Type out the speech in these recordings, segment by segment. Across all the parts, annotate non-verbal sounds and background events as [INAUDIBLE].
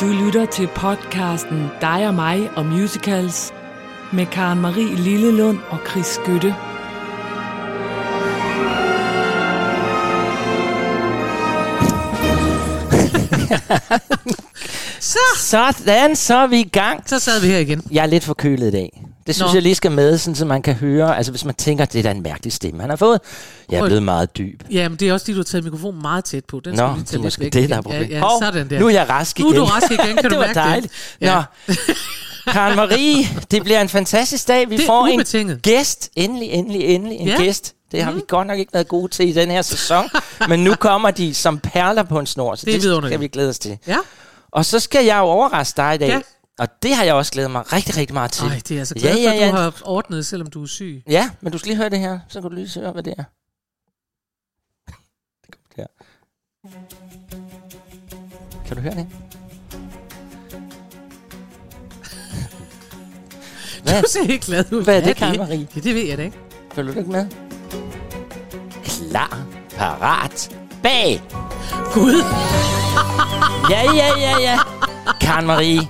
Du lytter til podcasten Dig og mig og musicals med Karen Marie Lillelund og Chris Skytte. [LAUGHS] Så, Sådan, så er vi i gang. så sad vi her igen. Jeg er lidt forkølet i dag. Det synes Nå. jeg lige skal med, sådan, så man kan høre. Altså hvis man tænker, det er da en mærkelig stemme, han har fået. Jeg er blevet meget dyb. Jamen, det er også fordi, du har taget mikrofonen meget tæt på. Den Nå, skal vi lige det tage er måske væk det, der er problemet. Ja, ja, Hov, sådan der. Nu er jeg rask igen. Nu er du rask igen, [LAUGHS] kan du det mærke det? dejligt. Ja. Nå, Karen Marie, det bliver en fantastisk dag. Vi Det får ubetinget. en gæst. Endelig, endelig, endelig en Ja. gæst. Det har vi godt nok ikke været gode til i den her sæson. [LAUGHS] Men nu kommer de som perler på en snor, så Det det, det skal vi glæde os til. Ja. Og så skal jeg jo overraske dig i dag. Ja. Og det har jeg også glædet mig rigtig, rigtig meget til. Ej, det er jeg så glad ja, ja, for, ja. du har ordnet, selvom du er syg. Ja, men du skal lige høre det her. Så kan du lige høre, hvad det er. Det kommer der. Kan du høre det? [LAUGHS] Hvad? Du ser helt glad ud. Hvad er det, Karen Marie? Ja, det ved jeg da ikke. Følger du ikke med? Klar, parat, bag. Gud, Ja, ja, ja, ja. Karen Marie.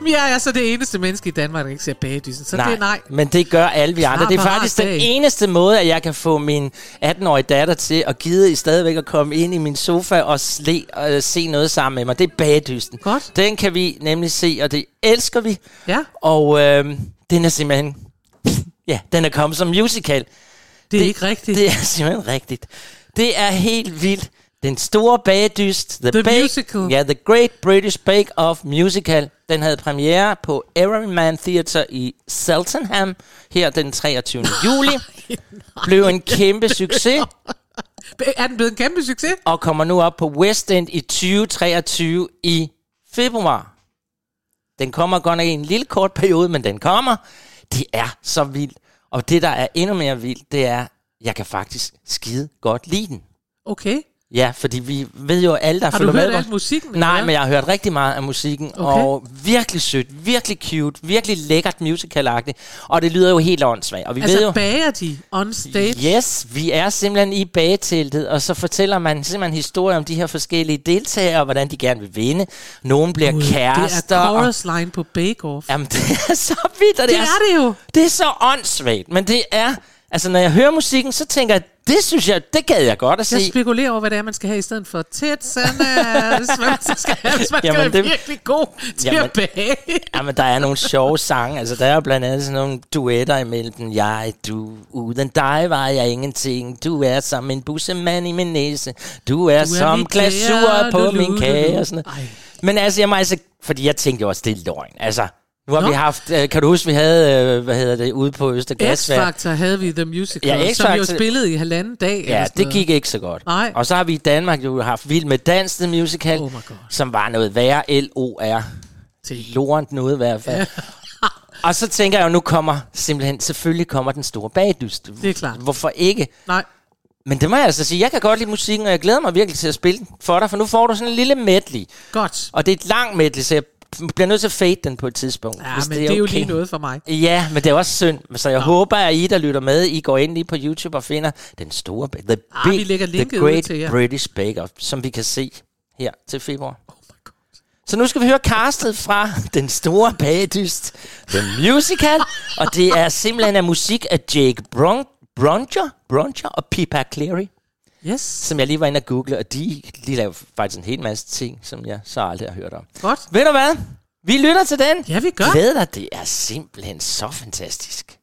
men [LAUGHS] jeg er så det eneste menneske i Danmark, der ikke ser bagedyssen. Så det er nej. men det gør alle vi andre. Det er faktisk den eneste måde, at jeg kan få min 18-årige datter til at gide i stadigvæk at komme ind i min sofa og sle, og se noget sammen med mig. Det er bagedysten. Godt. Den kan vi nemlig se, og det elsker vi. Ja, Og øh, den er simpelthen... [LAUGHS] Ja, den er kommet som musical. det er ikke rigtigt. Det er simpelthen rigtigt. Det er helt vildt. Den store bagedyst. The musical. Ja, The Great British Bake Off Musical. Den havde premiere på Everyman Theatre i Cheltenham her den 23. [LAUGHS] juli. Blev en kæmpe succes Er den blevet en kæmpe succes? og kommer nu op på West End i 2023 i februar. Den kommer godt nok i en lille kort periode, men den kommer. Det er så vildt. Og det, der er endnu mere vildt, det er, jeg kan faktisk skide godt lide den. Okay. Ja, fordi vi ved jo alle, der Har du følger hørt med. alt musikken? Nej, eller men jeg har hørt rigtig meget af musikken, Okay. og virkelig sødt, virkelig cute, virkelig lækkert musicalagtigt, og det lyder jo helt åndssvagt. Og vi Altså, ved jo, bager de on stage? Yes, vi er simpelthen i bageteltet, og så fortæller man simpelthen historier om de her forskellige deltagere, og hvordan de gerne vil vinde. Nogle bliver Gud, kærester. Det er og- chorus line på Bake Off. Jamen, det er så vildt, og det, det er det jo. det er så åndssvagt, men det er... Altså, når jeg hører musikken, så tænker jeg, det synes jeg, det gad jeg godt at Jeg se. spekulerer over, hvad det er, man skal have i stedet for [LAUGHS] hvis man så skal, man Jamen, være det- virkelig god til Jamen- at bage. Jamen, der er nogle sjove sange. Altså, der er blandt andet sådan nogle duetter imellem den. Jeg, du, uden dig var jeg ingenting. Du er som en bussemand i min næse. Du er, Du er som glasur på min kage. Og sådan noget. Men altså, jeg må altså... Fordi jeg tænkte også, det er løgn. Altså, nu har Nå. vi haft... øh, Kan du huske, vi havde... øh, Hvad hedder det? Ude på Østergasværk. X-Factor havde vi The Musical, Ja, som jo spillede i halvanden dag. Ja, det noget. gik ikke så godt. Nej. Og så har vi i Danmark jo haft Vild med Dans, the musical, Oh som var noget værre L-O-R. Til. Lorent noget i hvert fald. Og så tænker jeg jo, nu kommer simpelthen, selvfølgelig kommer den store bagdyst. Det er klart. Hvorfor ikke? Nej, Men det må jeg altså sige, jeg kan godt lide musikken, og jeg glæder mig virkelig til at spille den for dig, for nu får du sådan en lille medley. godt. Og det er et langt medley, så jeg bliver nødt til at fade den på et tidspunkt. Ja, hvis men det er, okay. jo lige noget for mig. Ja, men det er også synd. Så jeg håber, at I, der lytter med, I går ind lige på YouTube og finder den store, the Ah, big, vi lægger the great til jer. British Bake Off, som vi kan se her til februar. Oh my God. Så nu skal vi høre castet fra [LAUGHS] Den Store Bagedyst, The Musical, og det er simpelthen af musik af Jake Bron Broncher, Broncher og Pippa Cleary, Yes, som jeg lige var inde og google, og de, de laver faktisk en hel masse ting, som jeg så aldrig har hørt om. godt. Ved du hvad? Vi lytter til den. Ja, vi gør. Glæd dig, det er simpelthen så fantastisk.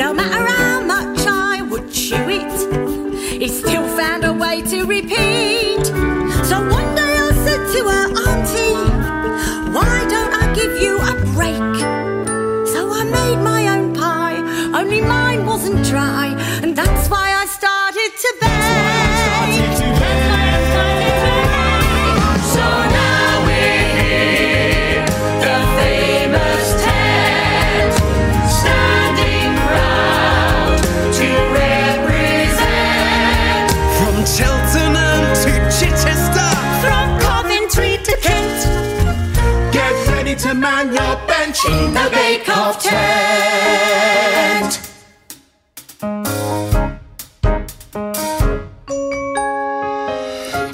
No matter how much I would chew it, it still found a way to repeat. So one day I said to her, Auntie, why don't I give you a break? So I made my own pie, only mine wasn't dry, man your bench in the Bake Off tent.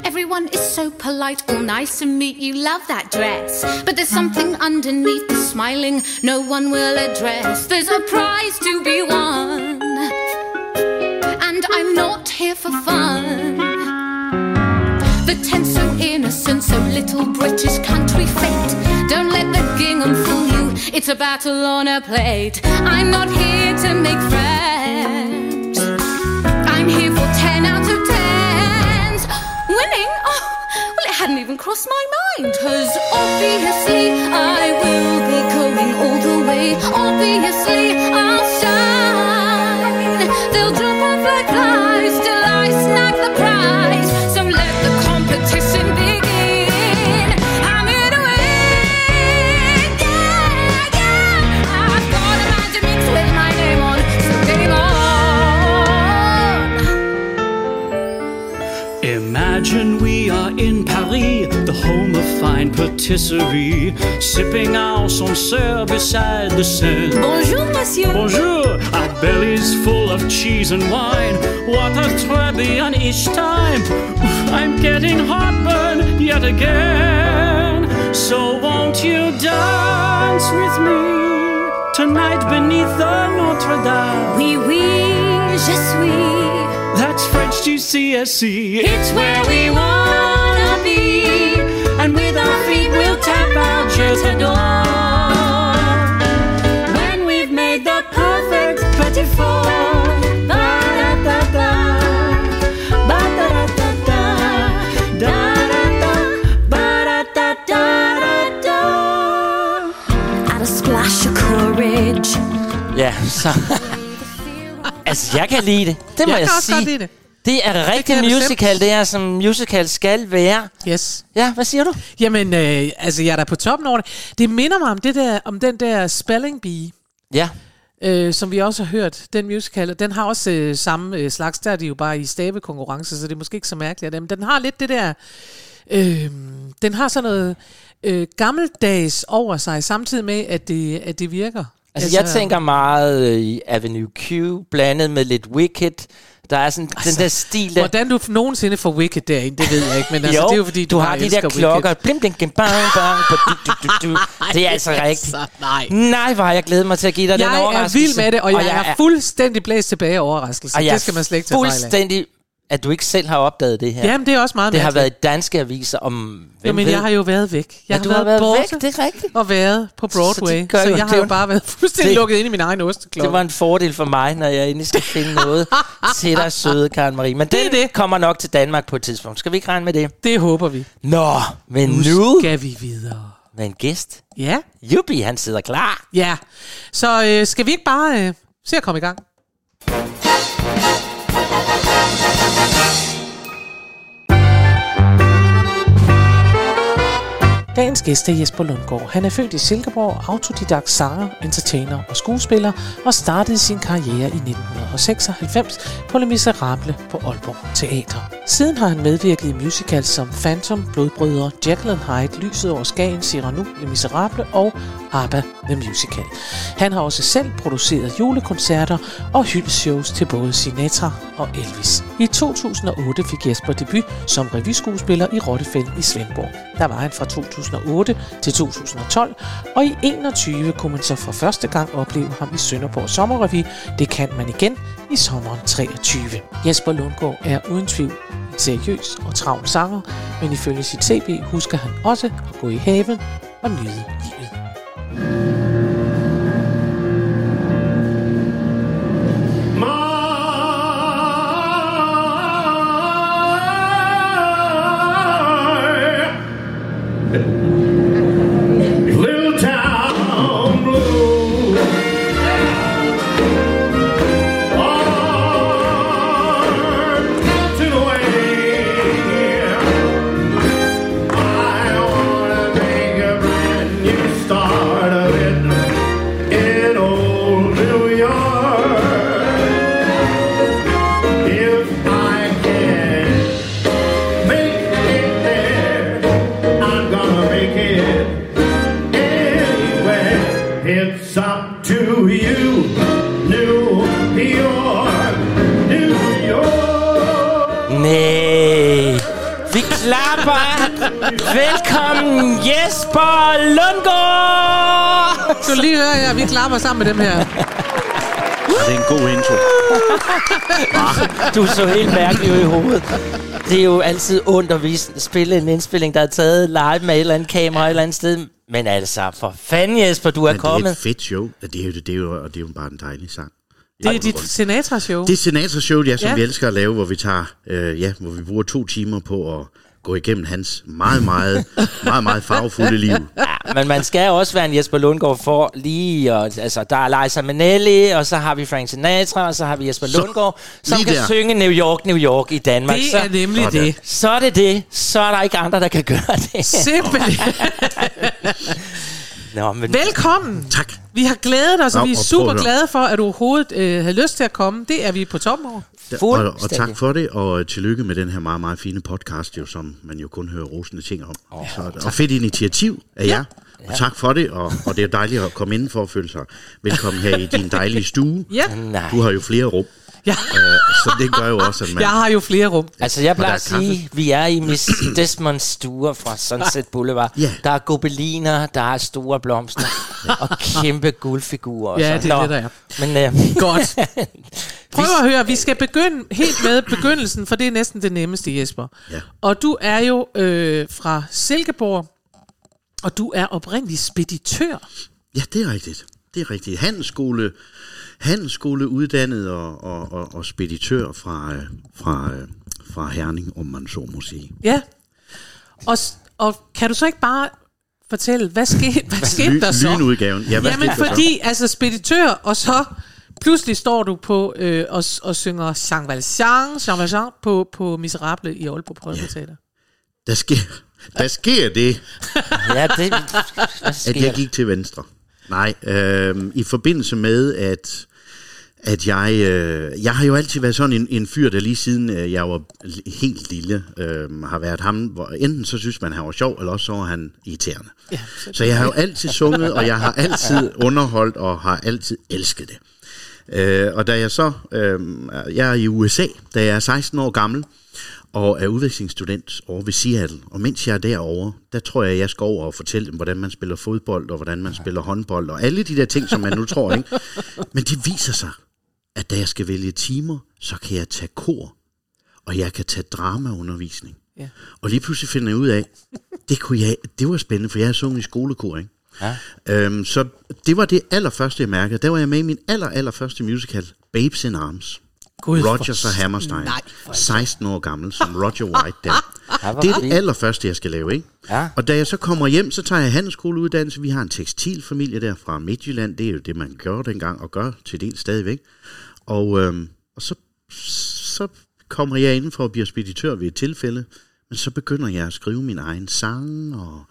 Everyone is so polite, all nice and meet. You love that dress. But there's something underneath the smiling no one will address. There's a prize to be won. And I'm not here for fun. The tent's so innocent, so little British country fate. It's a battle on a plate. I'm not here to make friends. I'm here for 10 out of 10s. Winning? Oh, well, it hadn't even crossed my mind. Cause obviously, I will be going all the way. Obviously, I'll shine. They'll drop off like flies till I snag the prize. Imagine we are in Paris, the home of fine patisserie, sipping our Sancerre beside the Seine. Bonjour, monsieur. Bonjour, our bellies full of cheese and wine. What a trebbion each time. I'm getting heartburn yet again. So won't you dance with me tonight beneath the Notre Dame? Oui, oui, je suis. That's French GCSE. It's where we wanna be. And with our feet we'll tap our jeux d'or. When we've made the perfect petit four. Ba-da-da-da. Da da da Ba-da-da-da-da. [LAUGHS] altså, jeg kan lide det. Det må Jeg jeg, sige. godt lide det. Det er rigtig jeg bestemt. musical, det er som musical skal være. Yes. Ja, hvad siger du? Jamen, øh, altså, jeg er da på toppen over det. Det minder mig om, det der, om den der Spelling Bee, Ja, øh, som vi også har hørt, den musical. Den har også øh, samme øh, slags, der er de jo bare i stavekonkurrence, så det er måske ikke så mærkeligt af dem. Den har lidt det der... Øh, den har sådan noget øh, gammeldags over sig, samtidig med, at det, at det virker. Altså, altså jeg tænker meget øh, i Avenue Q, blandet med lidt Wicked. Der er sådan altså, den der stil der. Hvordan du nogensinde får Wicked derind, det ved jeg ikke, men [LAUGHS] altså, jo, det er jo fordi, du, du har de der klokker. Blim, blim, blim, bang, bang, du, du, du, du. [LAUGHS] Det er altså rigtigt. Altså, nej. Nej, hvor har jeg glædet mig til at give dig den Jeg er overraskelse. vild med det, og jeg, er fuldstændig blæst tilbage af overraskelse. og jeg Det skal man slet ikke tage fuldstændig, at du ikke selv har opdaget det her. Jamen, det er også meget det har været i danske aviser om... Hvem Jo, men ved? jeg har jo været væk. Jeg Ja, har du har været, været borte væk, det er rigtigt. og været på Broadway. Så Så, jeg har jo bare været fuldstændig det- lukket ind i min egen osteklokke. Det var en fordel for mig, når jeg endelig skal finde noget [LAUGHS] til dig, søde Karen Marie. Men Det det. kommer nok til Danmark på et tidspunkt. Skal vi ikke regne med det? Det håber vi. Nå, men Nu nu skal vi videre. med en gæst. Ja, Juppie, han sidder klar. ja. Så øh, skal vi ikke bare øh, se at komme i gang? Dagens gæst er Jesper Lundgaard. Han er født i Silkeborg, autodidakt sanger, entertainer og skuespiller, og startede sin karriere i 1996 på Le Miserable på Aalborg Teater. Siden har han medvirket i musicals som Phantom, Blodbrødre, Jekyll and Hyde, Lyset over Skagen, Cyrano, Le Miserable og ABBA The Musical. Han har også selv produceret julekoncerter og hyldeshows til både Sinatra og Elvis. I 2008 fik Jesper debut som revyskuespiller i Rottefælden i Svendborg. Der var han fra 2000 2008 til 2012, og i 21 kunne man så for første gang opleve ham i Sønderborg Sommerrevy. Det kan man igen i sommeren 23. Jesper Lundgaard er uden tvivl en seriøs og travl sanger, men ifølge sit CV husker han også at gå i haven og nyde livet. Velkommen Jesper Lundgaard. Du lige høre her, vi klapper sammen med dem her. Det er en god intro. Du så helt mærkelig ud i hovedet. Det er jo altid ondt at vise, spille en indspilling, der er taget live med et eller andet kamera et eller andet sted. Men altså, for fanden Jesper, du er Men det er kommet. et fedt show. Det er jo, det er jo, og det er jo bare en dejlig sang. Det er dit Sinatra-show. Det er Sinatra-show, ja, som ja. vi elsker at lave, hvor vi tager, øh, ja, hvor vi bruger to timer på at gå igennem hans meget, meget, meget, meget farvefulde liv. [LAUGHS] Ja, men man skal også være en Jesper Lundgaard for lige... Og, altså, der er Liza Minnelli, og så har vi Frank Sinatra, og så har vi Jesper Så, Lundgaard, som kan der. synge New York, New York i Danmark. Det så, er nemlig Sådan. det. så er det det. Så er der ikke andre, der kan gøre det. Simpelthen. [LAUGHS] Nå, men Velkommen. Tak. Vi har glædet os, og Nå, vi er super glade for, at du overhovedet øh, havde lyst til at komme. Det er vi på toppen over. Og, og tak for det, og tillykke med den her meget, meget fine podcast, jo, som man jo kun hører rosende ting om. Oh, så, og fedt initiativ af jer, og tak for det, og, og det er dejligt at komme indenfor og føle sig velkommen her i din dejlige stue. Ja. Du har jo flere rum, ja. øh, så det gør jo også, at man... Jeg har jo flere rum. Altså, jeg plejer at sige, at vi er i Miss Desmonds stuer fra Sunset Boulevard. Ja. Der er gobeliner, der er store blomster, og kæmpe guldfigurer. Ja, det er Nå, det, der er. Men øh, Godt. [LAUGHS] Prøv at høre, vi skal begynde helt med begyndelsen, for det er næsten det nemmeste, Jesper. Ja. Og du er jo øh, fra Silkeborg, og du er oprindelig speditør. Ja, det er rigtigt. Det er rigtigt. Handelsskole, handelsskole uddannet og, og, og, og speditør fra, øh, fra, øh, fra Herning, om man så må sige. Ja. Og, og kan du så ikke bare fortælle, hvad skete, [LAUGHS] hvad skete der så? Lynudgaven. Ja, hvad Jamen skete der så? fordi, altså speditør, og så pludselig står du på øh, og, og synger Jean Valjean, Jean Valjean på, på Miserable i Aalborg Prøveteater. Der sker, der sker det, ja, det... Hvad at sker jeg gik til venstre. Nej, øh, i forbindelse med, at, at jeg, øh, jeg har jo altid været sådan en, en fyr, der lige siden øh, jeg var helt lille, øh, har været ham, hvor enten så synes man, han var sjov, eller også så var han irriterende. Ja, Så jeg har jo altid sunget, og jeg har altid [LAUGHS] underholdt, og har altid elsket det. Øh, og da jeg så, øh, jeg er i USA, da jeg er 16 år gammel, og er udvekslingsstudent over ved Seattle. Og mens jeg er derovre, der tror jeg, jeg skal over og fortælle dem, hvordan man spiller fodbold, og hvordan man spiller håndbold, og alle de der ting, som man nu tror, ikke? [LAUGHS] Men det viser sig, at da jeg skal vælge timer, så kan jeg tage kor, og jeg kan tage dramaundervisning. Ja. Og lige pludselig finder jeg ud af, [LAUGHS] det, kunne jeg, det var spændende, for jeg har sunget i skolekor, ikke? Ja. Øhm, så det var det allerførste, jeg mærkede. Der var jeg med i min aller, allerførste musical, Babes in Arms. Gud, for Rogers og Hammerstein. Nej, for 16 år gammel, som Roger White der. [LAUGHS] Det er det allerførste, jeg skal lave, ikke? Ja. Og da jeg så kommer hjem, så tager jeg handelsskoleuddannelse. Vi har en tekstilfamilie der fra Midtjylland. Det er jo det, man gør dengang, og gør til del stadigvæk. Og, øhm, og så, så kommer jeg inden for at blive speditør ved et tilfælde. Men så begynder jeg at skrive min egen sang, og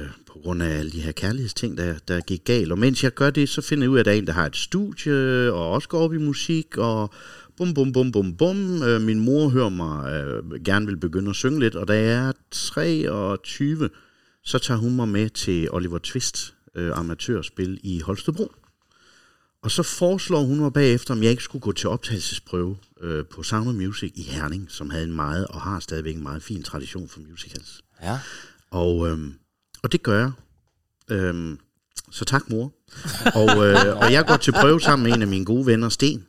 øh, på grund af alle de her kærlighedsting, der, der gik galt. Og mens jeg gør det, så finder jeg ud af, at der er en, der har et studie, og også går op i musik, og bum, bum, bum, bum, bum. Øh, min mor hører mig øh, gerne vil begynde at synge lidt, og da jeg er 23, så tager hun mig med til Oliver Twist øh, amatørspil i Holstebro. Og så foreslår hun mig bagefter, om jeg ikke skulle gå til optagelsesprøve øh, på Sound of Music i Herning, som havde en meget, og har stadigvæk en meget fin tradition for musicals. Ja. Og, øhm, og det gør jeg. Øhm, så tak, mor. Og, øh, og jeg går til prøve sammen med en af mine gode venner, Sten.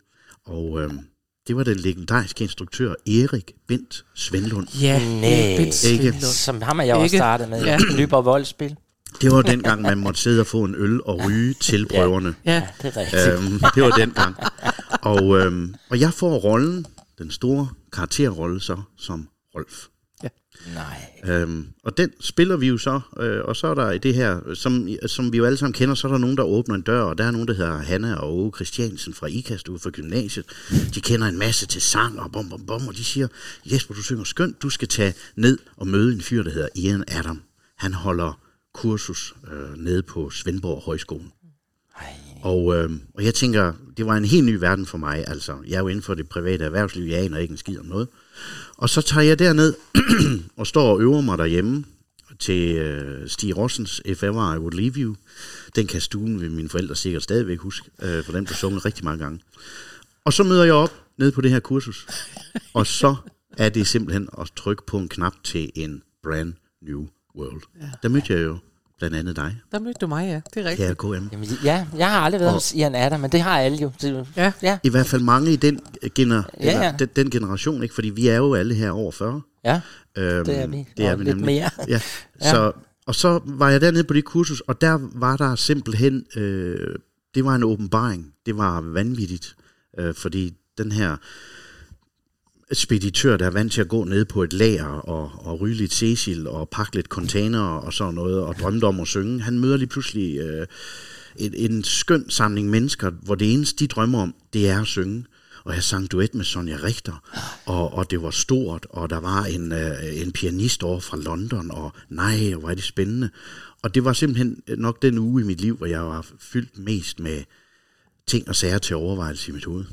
Og øhm, det var den legendariske instruktør Erik Bent Svendlund. Ja, Nej. Bent Ikke. Som ham er jeg også startet med. Ja. Ja. Nyborg Voldspil. Det var dengang, man måtte sidde og få en øl og ryge til prøverne. Ja, Det er rigtigt. Øhm, det var dengang. Og, øhm, og jeg får rollen, den store karakterrolle så, som Rolf. Nej. Øhm, og den spiller vi jo så, øh, og så er der i det her, som, som vi jo alle sammen kender, så er der nogen, der åbner en dør, og der er nogen, der hedder Hanna og Åge Christiansen fra IKAST ude fra gymnasiet. De kender en masse til sang og bom, bom, bom, og de siger, Jesper, du synger skønt, du skal tage ned og møde en fyr, der hedder Ian Adam. Han holder kursus øh, nede på Svendborg Højskolen. Og, øh, og jeg tænker, det var en helt ny verden for mig. Altså, jeg er jo inden for det private erhvervsliv, jeg aner ikke en skid om noget. Og så tager jeg derned [CLEARS THROAT] og står og øver mig derhjemme til øh, Stig Rossens If Ever I Would Leave You. Den kan stuen ved mine forældre sikkert stadigvæk huske, øh, for den blev sunget rigtig mange gange. Og så møder jeg op nede på det her kursus, og så er det simpelthen at trykke på en knap til en brand new world. Ja. Der mødte jeg jo blandt andet dig, Der mødte du mig, ja. Det er rigtigt. kære KM. Jamen, ja, jeg har aldrig været Og- hos Ian Adder, men det har alle jo. Det, Ja. ja. I hvert fald mange i den, gener, Ja, eller ja. Den, den generation, ikke? fordi vi er jo alle her over 40. Ja, Øhm, det er vi. Det er Og vi lidt nemlig. mere. Ja. [LAUGHS] Ja. Så, og så var jeg dernede på det kursus, og der var der simpelthen, øh, det var en åbenbaring. Det var vanvittigt, øh, fordi den her speditør, der er vant til at gå ned på et lager og, og ryge lidt Cecil og pakke lidt container og sådan noget, og drømte om at synge, han møder lige pludselig øh, en, en skøn samling mennesker, hvor det eneste, de drømmer om, det er at synge. Og jeg sang duet med Sonja Richter, og, og det var stort, og der var en, øh, en pianist over fra London, og nej, hvor er det spændende. Og det var simpelthen nok den uge i mit liv, hvor jeg var fyldt mest med ting og sager til overvejelse i mit hoved.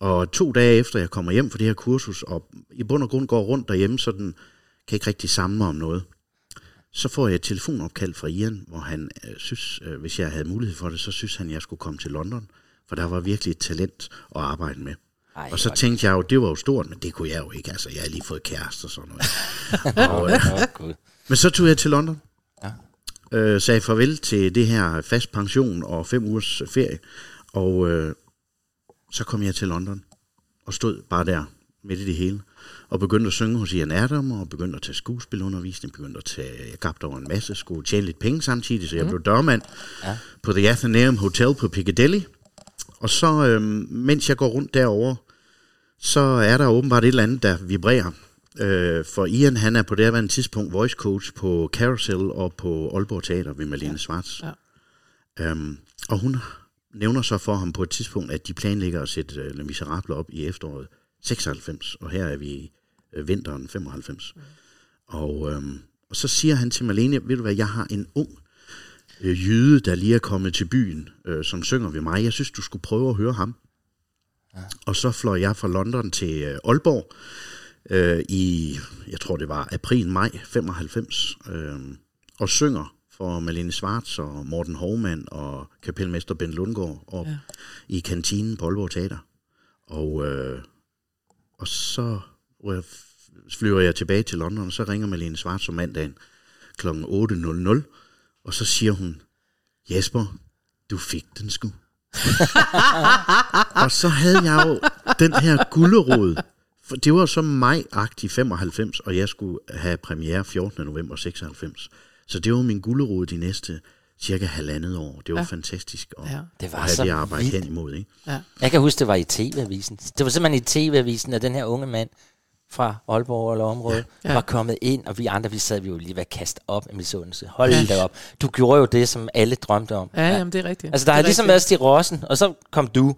Og to dage efter jeg kommer hjem fra det her kursus, og i bund og grund går rundt derhjemme, så den kan ikke rigtig samle mig om noget, så får jeg et telefonopkald fra Ian, hvor han øh, synes, øh, hvis jeg havde mulighed for det, så synes han, jeg skulle komme til London. For der var virkelig et talent at arbejde med. Ej, og så hvor- tænkte jeg jo, det var jo stort, men det kunne jeg jo ikke. Altså, jeg har lige fået kæreste og sådan noget. [LAUGHS] og, øh, men så tog jeg til London. Ja. Øh, sagde farvel til det her fast pension og fem ugers ferie. Og øh, så kom jeg til London og stod bare der midt i det hele. Og begyndte at synge hos Ian Adam, og begyndte at tage skuespilundervisning, begyndte at tage, jeg gabte over en masse, skulle tjene lidt penge samtidig, så jeg blev dørmand Ja. på The Athenaeum Hotel på Piccadilly. Og så, øh, mens jeg går rundt derover, så er der åbenbart et eller andet, der vibrerer. Øh, for Ian, han er på det her tidspunkt voice coach på Carousel og på Aalborg Teater ved Malene ja. Schwartz. Ja. Øhm, og hun nævner så for ham på et tidspunkt, at de planlægger at sætte uh, Le Miserable op i efteråret 96, og her er vi i uh, vinteren 95. Mm. Og, øhm, og så siger han til Malene, ved du hvad, jeg har en ung øh, jyde, der lige er kommet til byen, øh, som synger ved mig. Jeg synes, du skulle prøve at høre ham. Ja. Og så fløj jeg fra London til øh, Aalborg øh, i, jeg tror det var april-maj 95, øh, og synger for Malene Schwartz og Morten Hovmand og kapelmester Ben Lundgaard op ja. i kantinen på Aalborg Teater. Og, øh, og så flyver jeg tilbage til London, og så ringer Malene Schwartz om mandagen kl. 8.00, og så siger hun, Jesper, du fik den sgu. [LAUGHS] og så havde jeg jo den her gullerod. For det var så maj-agtig 95, og jeg skulle have premiere 14. november 96. Så det var min gullerod de næste cirka halvandet år. Det var ja. fantastisk at, Ja. Det var at have det arbejde vildt. hen imod. Ikke? Jeg kan huske, det var i TV-avisen. Det var simpelthen i TV-avisen, at den her unge mand fra Aalborg eller området ja. Ja. var kommet ind, og vi andre, vi sad vi jo lige ved at kaste op i misundelse. Hold ja. da op. Du gjorde jo det, som alle drømte om. Ja, jamen, det er rigtigt. Altså, der det har ligesom været Stig Rossen, og så kom du.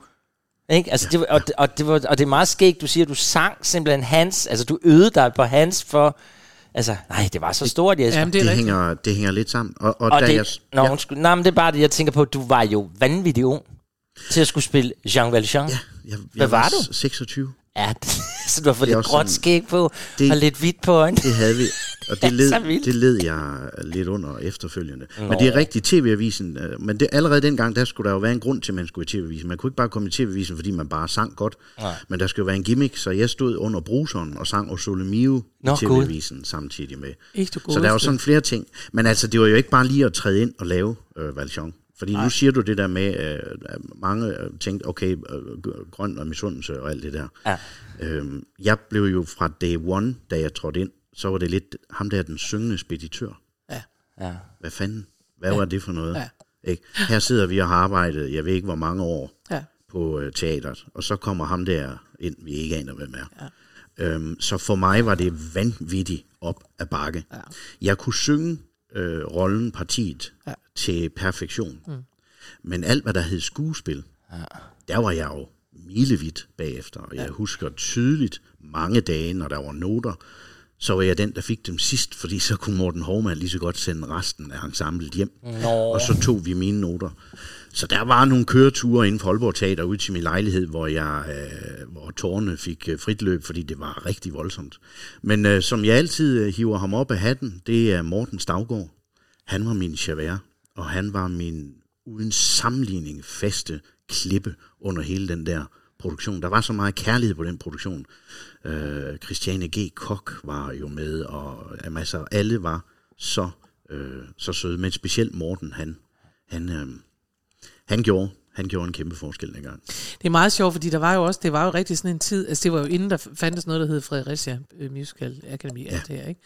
Ikke? Altså, det var, og, det- og, det var, og det er meget skægt, du siger, at du sang simpelthen hans, altså du øvede dig på hans for, altså, nej, det var så stort, Jesper. Jamen, det Det, er hænger, det hænger lidt sammen. Og, og, og da det, jeg, nå, ja, undskyld, nej, men det er bare det, jeg tænker på, du var jo vanvittig ung til at skulle spille Jean Valjean. ja, jeg, Hvad jeg var var du? 26. Ja, [LAUGHS] så du har fået Det lidt gråt skæg på, det- og lidt hvidt på øjnene. Det havde vi, [LAUGHS] og det led, det led jeg lidt under efterfølgende. Nå. Men det er rigtigt, TV-avisen, øh, men det, allerede dengang, der skulle der jo være en grund til, at man skulle i TV-avisen. Man kunne ikke bare komme i TV-avisen, fordi man bare sang godt, Nej. men der skulle være en gimmick, så jeg stod under bruseren og sang Osole Mio Nå, i TV-avisen samtidig med. Ikke Så der var godeste. sådan flere ting. Men altså, det var jo ikke bare lige at træde ind og lave øh, Valjean. Fordi Nej. nu siger du det der med, øh, at mange øh, tænkte, okay, øh, grøn og misundelse og alt det der. Ja. Øhm, jeg blev jo fra day one, da jeg trådte ind, så var det lidt ham der, den syngende speditør. Ja. Hvad fanden? Hvad ja. var det for noget? Ja. Ikke? Her sidder vi og har arbejdet, jeg ved ikke hvor mange år, Ja. på øh, teateret, og så kommer ham der ind, vi ikke aner, hvem er. Ja. Øhm, så for mig var det vanvittigt op ad bakke. Ja. Jeg kunne synge øh, rollen, partiet, ja. til perfektion. Mm. Men alt, hvad der hed skuespil, ja. der var jeg jo milevidt bagefter. Og jeg husker tydeligt mange dage, når der var noter, så var jeg den, der fik dem sidst, fordi så kunne Morten Hovmand lige så godt sende resten af ensemblet hjem. Nå. Og så tog vi mine noter. Så der var nogle køreture inden for Aalborg Teater ud til min lejlighed, hvor jeg, øh, hvor tårerne fik øh, frit løb, fordi det var rigtig voldsomt. Men øh, som jeg altid øh, hiver ham op af hatten, det er Morten Stavgaard. Han var min Javert, og han var min uden sammenligning faste klippe under hele den der produktion. Der var så meget kærlighed på den produktion. Øh, Christiane G. Kok var jo med, og jamen, altså, alle var så, øh, så søde. Men specielt Morten, han, han, øh, han gjorde han gjorde en kæmpe forskel dengang. Det er meget sjovt, fordi der var jo også, det var jo rigtig sådan en tid, altså det var jo inden der fandtes noget, der hed Fredericia øh, Musical Academy, ja. alt det her, ikke?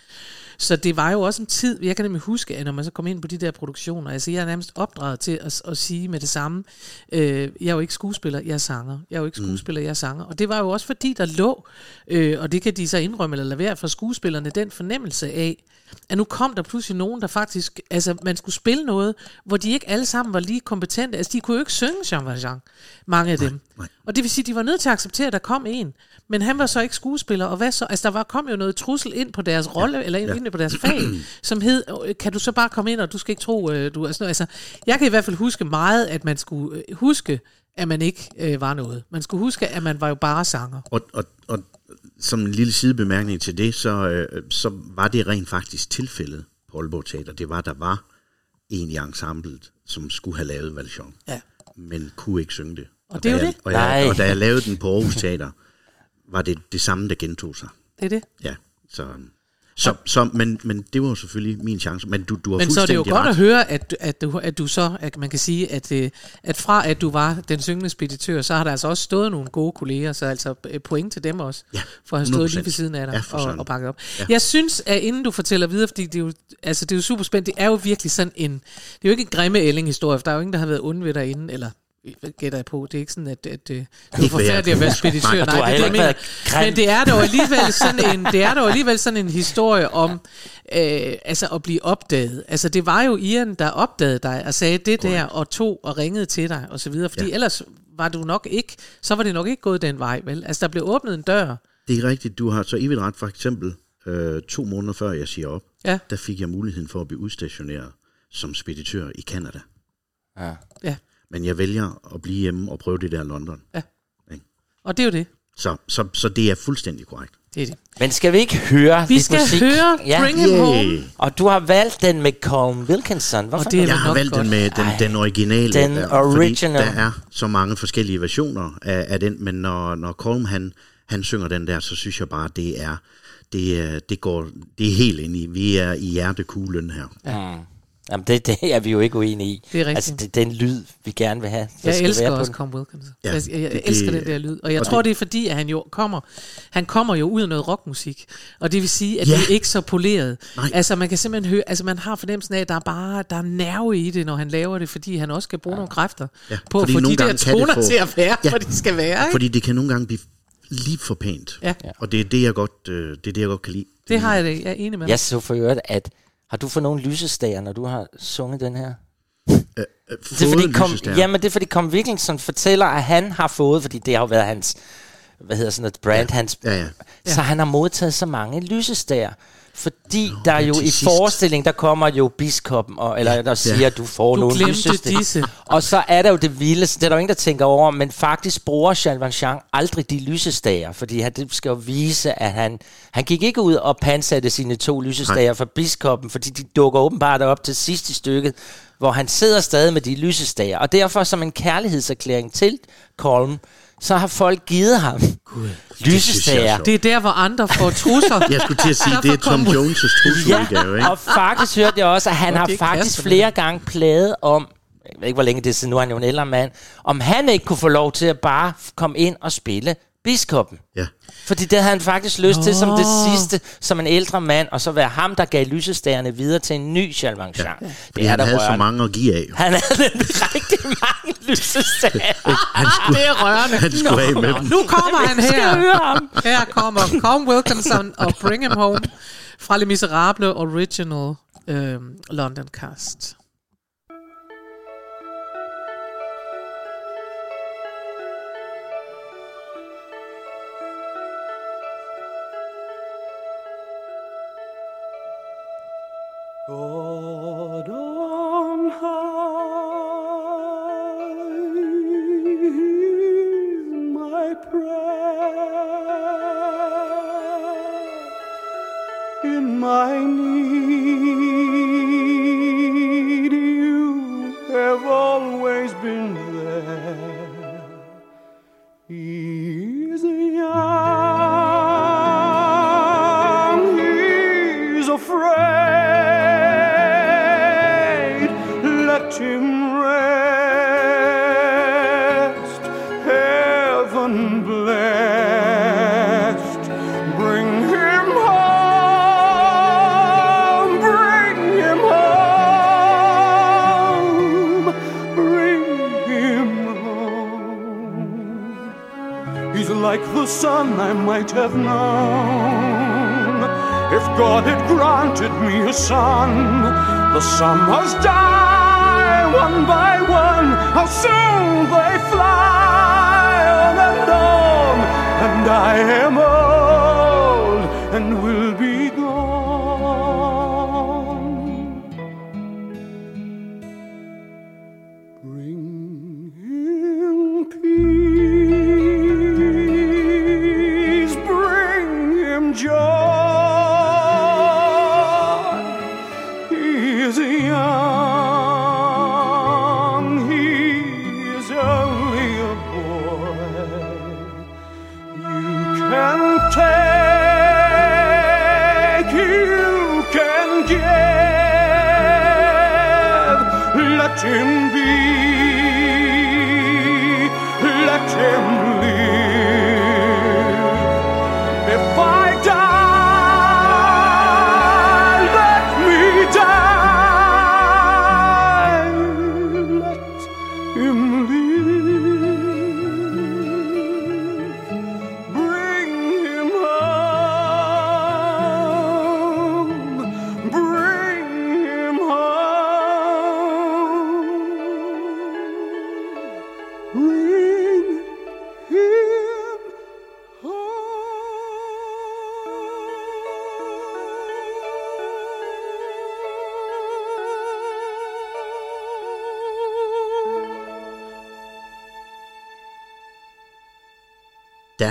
Så det var jo også en tid, jeg kan nemlig huske, at når man så kom ind på de der produktioner, altså jeg er nærmest opdraget til at, at sige med det samme, øh, jeg er jo ikke skuespiller, jeg er sanger. Jeg er jo ikke skuespiller, jeg er sanger. Og det var jo også fordi, der lå, øh, og det kan de så indrømme eller lade være for skuespillerne, den fornemmelse af, at nu kom der pludselig nogen, der faktisk, altså man skulle spille noget, hvor de ikke alle sammen var lige kompetente. Altså de kunne jo ikke synge Jean Valjean, mange af dem. nej. Og det vil sige, at de var nødt til at acceptere, at der kom en. Men han var så ikke skuespiller, og hvad så? Altså der var, kom jo noget trussel ind på deres rolle, ja, eller ind, ja. ind på deres fag, [CLEARS THROAT] som hed, kan du så bare komme ind, og du skal ikke tro, øh, du er sådan noget. Altså, jeg kan i hvert fald huske meget, at man skulle øh, huske, at man ikke øh, var noget. Man skulle huske, at man var jo bare sanger. Og, og, og som en lille sidebemærkning til det, så, øh, så var det rent faktisk tilfældet på Aalborg Teater. Det var, der var en i ensemblet, som skulle have lavet Valjean, Ja. Men kunne ikke synge det. Og det er jo jeg, det. Og, jeg, og da jeg lavede den på Aarhus Teater, var det det samme, der gentog sig. Det er det. Ja, så... Så, så, men, men det var jo selvfølgelig min chance. Men du, du har Men så er det jo fuldstændig godt ret. at høre, at, at, du, at du så, at man kan sige, at, øh, at fra at du var den syngende speditør, så har der altså også stået nogle gode kolleger, så altså øh, point til dem også, Ja, for at have stået 100%. lige ved siden af dig Ja, og, og bakket op. Ja. Jeg synes, at inden du fortæller videre, fordi det er jo, altså, det er jo super spændende, det er jo virkelig sådan en, det er jo ikke en grimme ælling-historie, for der er jo ingen, der har været onde ved derinde, eller hvad gætter jeg på, det er ikke sådan, at, at, at det er forfærdeligt at være speditør, Nej, nej, det er det, mener. Men det er dog alligevel sådan en, det er dog alligevel sådan en historie om, øh, altså at blive opdaget. Altså det var jo Ian, der opdagede dig og sagde det der, og tog og ringede til dig og så videre, fordi Ja. ellers var du nok ikke, så var det nok ikke gået den vej, vel? Altså der blev åbnet en dør. Det er rigtigt. Du har så evigt ret. For eksempel øh, to måneder før jeg siger op, Ja. der fik jeg muligheden for at blive udstationeret som speditør i Kanada. Ja. Ja, Men jeg vælger at blive hjemme og prøve det der i London. og det er jo det. Så, så, så det er fuldstændig korrekt. Det er det. Men skal vi ikke høre Vi lidt skal musik? høre ja. Bring Him Home. Og du har valgt den med Colm Wilkinson. Hvorfor? Og det er Jeg har valgt godt. den med den, Ej, den originale. den der, original. Fordi der er så mange forskellige versioner af, af den, men når, når Colm han, han synger den der, så synes jeg bare, det er, det, er, det, går, det er helt ind i. Vi er i hjertekuglen her. Mm. Jamen, det, det er vi jo ikke uenige i. Det er rigtigt. Altså, det er den lyd, vi gerne vil have. Jeg skal elsker være også. Tom Wilkins. Ja, jeg, jeg, jeg det- elsker det- den der lyd. Og jeg og tror, det- det er fordi, at han jo kommer, han kommer jo ud af noget rockmusik. Og det vil sige, at Ja. det er ikke så poleret. Nej. Altså man kan simpelthen høre, altså man har fornemmelsen af, at der er bare der er nerve i det, når han laver det, fordi han også skal bruge nogle kræfter Ja, på at fordi få de der det toner få- til at være, Ja. hvor de skal være. Ikke? Fordi det kan nogle gange blive lige for pænt. Ja. Og det er det, jeg godt, øh, det er det, jeg godt kan lide. Det har jeg det. Jeg er enig med dig. Jeg så for øvrigt, at har du fået nogle lysestager, når du har sunget den her? Øh, Det er fordi, kom, jamen, det er fordi Kom Wilkinson fortæller, at han har fået, fordi det har jo været hans, hvad hedder sådan noget, brand, ja. hans, Ja, ja. så han har modtaget så mange lysestager. Fordi Nå, der jo i sidst. forestillingen, der kommer jo biskoppen, og, eller der siger, Ja. at du får Du nogle lysestager. disse. Og så er der jo det vildeste, det er der jo ingen, der tænker over, men faktisk bruger Jean Valjean aldrig de lysestager, fordi han det skal jo vise, at han, han gik ikke ud og pansatte sine to lysestager for biskoppen, fordi de dukker åbenbart op til sidst i stykket, hvor han sidder stadig med de lysestager. Og derfor som en kærlighedserklæring til Colm, så har folk givet ham lysestager. sjovt. Det er der, hvor andre får trusser. [LAUGHS] Jeg skulle til at sige, det er Tom Jones' trusseludgave, ikke? og faktisk hørte jeg også, at han har det faktisk flere gange plaget om, jeg ved ikke, hvor længe det er siden, nu er han jo en ældre mand, om han ikke kunne få lov til at bare komme ind og spille biskoppen. Ja. Fordi det havde han faktisk lyst til som det sidste, som en ældre mand, og så være ham, der gav lysestagerne videre til en ny Jean Valjean. Ja. Det er han der havde så rørende. mange at give af. Han havde nemlig rigtig mange lysestager. [LAUGHS] Han skulle, det er rørende. han skulle af med dem. Nu kommer han Skal her. høre ham. Her kommer Colm Wilkinson og Bring Him Home fra Le Miserable Original øhm, London Cast. The sun I might have known. If God had granted me a son, the summers die one by one. How soon they fly on and on, and I am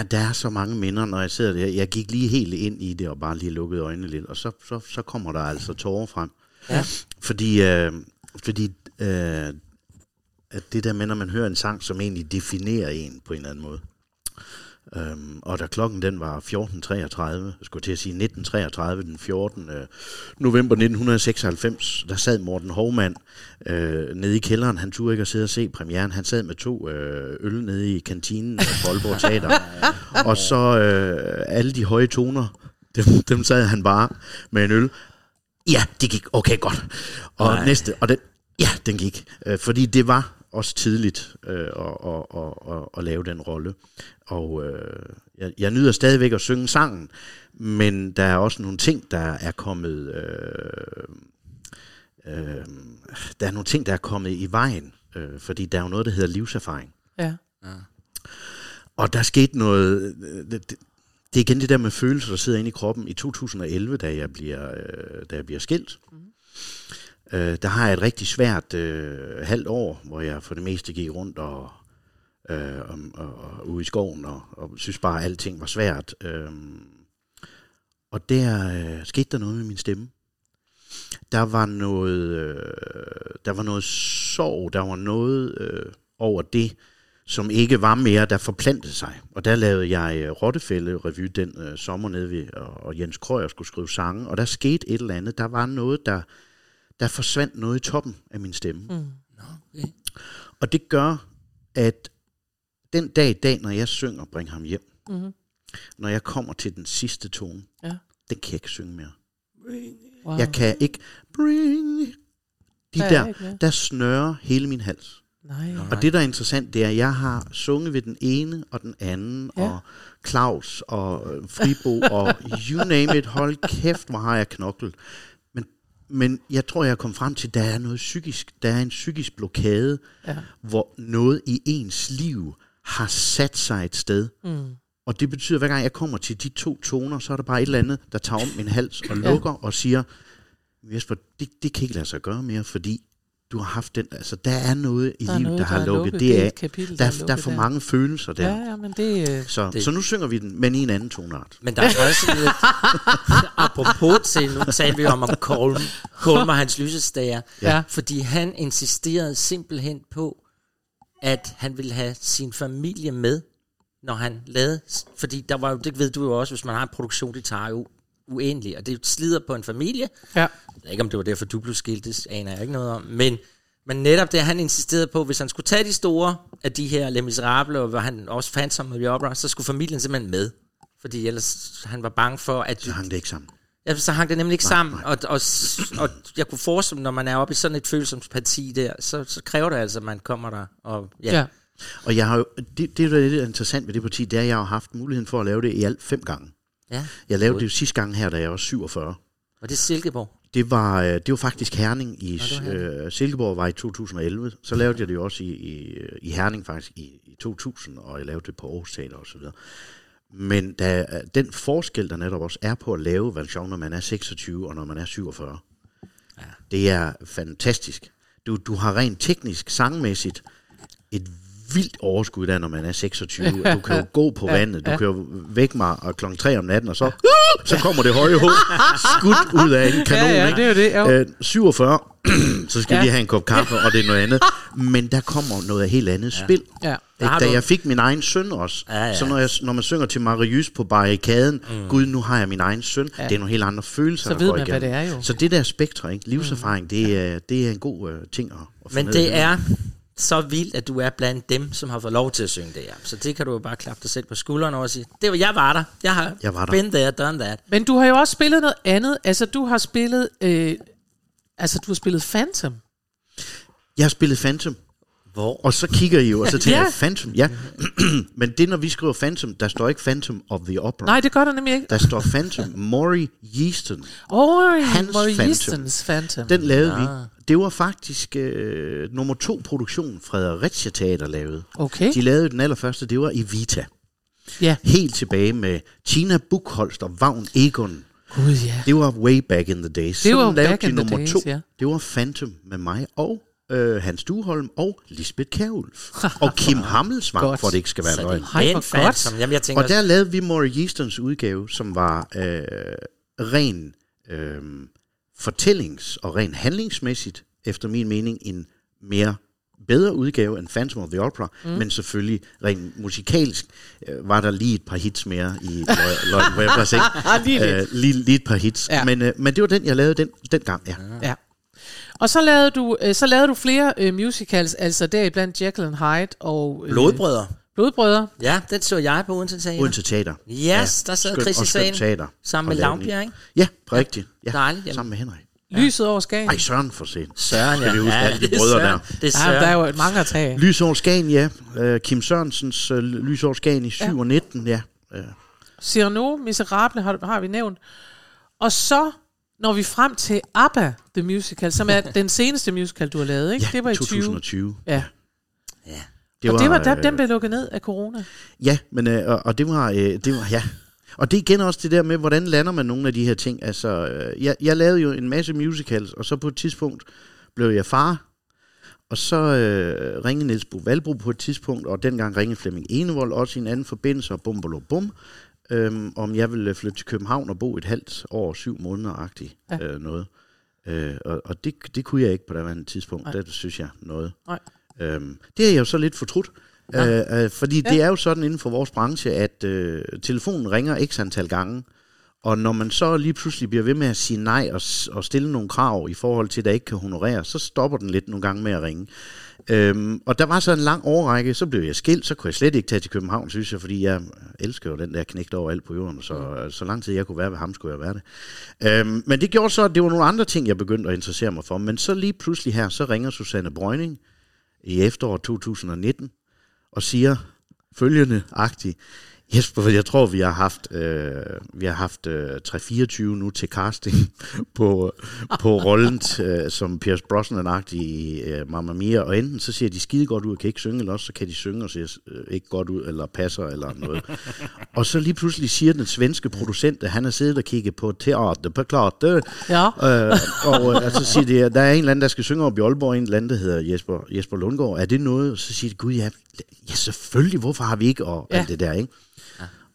Der, der er så mange minder, når jeg sidder der. Jeg gik lige helt ind i det og bare lige lukkede øjnene lidt, og så, så, så kommer der altså tårer frem. Ja. Fordi, øh, fordi øh, at det der med, når man hører en sang, som egentlig definerer en på en eller anden måde. Øhm, og da klokken den var 14.33, jeg skulle til at sige 1933, den 14. øh, november 1996, der sad Morten Hovmand øh, nede i kælderen. Han turde ikke at sidde og se premieren. Han sad med to øh, øl nede i kantinen på Aalborg Teater. [LAUGHS] og så øh, alle de høje toner, dem, dem sad han bare med en øl. Ja, det gik okay godt. Og. Nej. næste, og den, ja, den gik. Øh, fordi det var også tidligt øh, at, at, at, at, at lave den rolle. Og øh, jeg, jeg nyder stadigvæk at synge sangen, men der er også nogle ting, der er kommet... Øh, øh, der er nogle ting, der er kommet i vejen, øh, fordi der er jo noget, der hedder livserfaring. Ja. Og der skete noget... øh, Det, det, det er igen det der med følelser, der sidder inde i kroppen. I 2011, da jeg bliver, øh, da jeg bliver skilt, mm øh, der har jeg et rigtig svært øh, halvt år, hvor jeg for det meste gik rundt og, øh, og, og, og ude i skoven, og, og synes bare, at alting var svært. Øh, og der øh, skete der noget med min stemme. Der var noget, øh, der var noget sorg, der var noget øh, over det, som ikke var mere, der forplantede sig. Og der lavede jeg øh, Rottefælde-revy den øh, sommer nede ved, og, og Jens Krøyer skulle skrive sange, og der skete et eller andet. Der var noget, der, der forsvandt noget i toppen af min stemme. Mm. Okay. Og det gør, at den dag i dag, når jeg synger Bring ham hjem, Mm-hmm. når jeg kommer til den sidste tone, Ja. den kan jeg ikke synge mere. Wow. Jeg kan ikke bring... De Der er der, ikke der snører hele min hals. Nej. Og det, der er interessant, det er, at jeg har sunget ved den ene og den anden, Ja. ja. og Claus og øh, Fribo og you name it. Hold kæft, hvor har jeg knoklet. Men, jeg tror, jeg kom frem til, at der er noget psykisk. Der er en psykisk blokade, Ja. hvor noget i ens liv har sat sig et sted. Mm. Og det betyder, at hver gang jeg kommer til de to toner, så er der bare et eller andet, der tager om min hals og lukker og siger, Jesper, det, det kan ikke lade sig gøre mere, fordi du har haft den, altså der er noget i Der livet, noget, der har er lukket. Det et kapitel, der, er er, der er lukket for mange følelser der. Ja, ja, men det... Øh, Så, Det- så nu synger vi den, men i en anden tonart. Men der er også lidt... [LAUGHS] apropos til, nu talte vi om om Kolm, Kolm og hans lysestager. Ja. Fordi han insisterede simpelthen på, at han ville have sin familie med, når han lavede... Fordi der var jo, det ved du jo også, hvis man har en produktion, det tager jo uendeligt, og det slider på en familie. ja. Jeg ved ikke, om det var derfor, du blev skilt, det aner jeg ikke noget om. Men, men netop det, han insisterede på, hvis han skulle tage de store af de her Les Miserables, og hvor han også fandt som med opera, så skulle familien simpelthen med. Fordi ellers han var bange for, at... Så hang det ikke sammen. Ja, så hang det nemlig ikke sammen, og, og, og jeg kunne forestille mig, når man er oppe i sådan et følsomt parti der, så, så kræver det altså, at man kommer der, og ja, Ja. ja. Og jeg har jo, det, det, der er lidt interessant ved det parti, det er, at jeg har haft muligheden for at lave det i alt fem gange. Ja. Jeg lavede det jo sidste gang her, da jeg var 47. Og det er Silkeborg. Det var, øh, det var faktisk Herning i det var øh, Silkeborg var i 2011. Så lavede jeg det jo også i, i, i Herning faktisk i, i 2000, og jeg lavede det på Aarhus Teater og så videre. Men da, den forskel, der netop også er på at lave version, når man er 26 og når man er 47, ja. det er fantastisk. Du, du har rent teknisk, sangmæssigt, et vildt overskud der, når man er 26. [LAUGHS] Du kan jo gå på vandet, du kan jo vække mig og klokken 3 om natten, og så, så kommer det høje hoved skudt ud af en kanon. Ja, ja, ikke? det er jo det, jo. Øh, 47, [CLEARS THROAT] så skal Ja. vi lige have en kop kaffe, og det er noget andet. [LAUGHS] Men der kommer noget helt andet spil. Ja. Ikke? har Da jeg fik min egen søn også, Ja, ja. så når, jeg, når man synger til Marius på barrikaden, mm. gud, nu har jeg min egen søn, ja. det er nogle helt andre følelser, Så ved man, hvad igennem. det er jo. Så det der spektre, ikke? livserfaring, det, er, det er en god uh, ting at, at Men det er så vildt, at du er blandt dem, som har fået lov til at synge det her. Så det kan du jo bare klappe dig selv på skulderen over og sige, det var, jeg var der. Jeg har Jeg var der. been there, done that. Men du har jo også spillet noget andet. Altså, du har spillet... Øh, altså, du har spillet Phantom. Jeg har spillet Phantom, Hvor? og så kigger I jo, og så tænker [LAUGHS] Ja. jeg, Phantom, ja. [CLEARS THROAT] Men det, når vi skriver Phantom, der står ikke Phantom of the Opera. Nej, det gør der nemlig ikke. Der står Phantom. Maury Yeaston. Oh, Hans Maury Phantom. Eastons Phantom. Den lavede vi. Det var faktisk øh, nummer to produktion, Fredericia Teater lavede. Okay. De lavede den allerførste, det var i Vita. Ja. Helt tilbage med Tina Buchholst og Vagn Egon. Gud, ja. Det var way back in the days. Det var Sådan lavede back de in the nummer days, to. ja. Det var Phantom med mig og øh, Hans Duholm og Lisbeth Kjærulf. og Kim [LAUGHS] Hammelsvang, Godt. for det ikke skal være løgn. Hej, godt. som, jamen, jeg tænker Og der lavede vi Maury Yeastons udgave, som var øh, ren øh, fortællings- og ren handlingsmæssigt, efter min mening, en mere bedre udgave end Phantom of the Opera, mm. men selvfølgelig rent musikalsk øh, var der lige et par hits mere i jeg bare tænkte, [LAUGHS] Lige lidt. øh, lige, lige et par hits. Ja. Ja. Men, øh, men det var den, jeg lavede den, den gang, ja. Ja. Og så lavede du, øh, så lavede du flere øh, musicals, altså deriblandt Jekyll and Hyde og... Øh, Blodbrødre. Blodbrødre. Ja, den så jeg på Odense Teater. Odense Teater. Yes, der sad Chris i salen. teater. Sammen med lavede Lavbjerg, ikke? Ja, rigtigt. Ja, Dejligt, jamen. Sammen med Henrik. Lyset over Skagen. Ej, Søren for sent. Søren, ja. Skal vi huske alle de det er brødre Søren. der. Det er Ja, Søren. der er jo mange at tage. Lys over Skagen, ja. Uh, Kim Sørensens uh, Lys over Skagen i 7 Ja. og 19, ja. Uh, Cyrano, Miserable har, har vi nævnt. Og så når vi frem til ABBA, The Musical, som er den seneste musical, du har lavet, ikke? ja, det var i 20. 2020. Ja. Det og det var, der, øh, den blev lukket ned af corona. Ja, men, øh, og, og det var, øh, det var, ja. Og det igen også det der med, hvordan lander man nogle af de her ting. Altså, øh, jeg, jeg lavede jo en masse musicals, og så på et tidspunkt blev jeg far. Og så øh, ringede Niels Bo Valbro på et tidspunkt, og dengang ringede Flemming Enevold også i en anden forbindelse, og bum, bum, bum, øhm, om jeg ville flytte til København og bo et halvt år, syv måneder-agtigt Ja. øh, noget. Øh, og og det, det kunne jeg ikke på det tidspunkt. Nej. Det synes jeg noget. Nej. Øhm, det er jeg jo så lidt fortrudt. Øh, øh, fordi ja. det er jo sådan inden for vores branche, at øh, telefonen ringer x antal gange, og når man så lige pludselig bliver ved med at sige nej og, og stille nogle krav i forhold til, at der ikke kan honorere, så stopper den lidt nogle gange med at ringe. Øhm, og der var så en lang årrække, så blev jeg skilt, så kunne jeg slet ikke tage til København, synes jeg, fordi jeg elsker jo den der knægt over alt på jorden, så, mm. så lang tid jeg kunne være ved ham, skulle jeg være det. Øhm, men det gjorde så, at det var nogle andre ting, jeg begyndte at interessere mig for. Men så lige pludselig her, så ringer Susanne Brøgning i efteråret 2019 og siger følgende agtigt, Jesper, jeg tror, vi har haft, øh, vi har haft øh, 3-24 nu til casting [LAUGHS] på, på rollen øh, som Pierce Brosnan-agtig i øh, Mamma Mia, og enten så ser de skide godt ud og kan ikke synge, eller også så kan de synge og ser øh, ikke godt ud, eller passer, eller noget. [LAUGHS] og så lige pludselig siger den svenske producent, at han har siddet og kigget på teater på klart, Ja. Øh, og øh, altså siger de, at der er en eller anden, der skal synge op i Aalborg, en eller anden, der hedder Jesper, Jesper Lundgaard. Er det noget? Og så siger de, gud ja, ja selvfølgelig, hvorfor har vi ikke? Og ja. alt det der, ikke?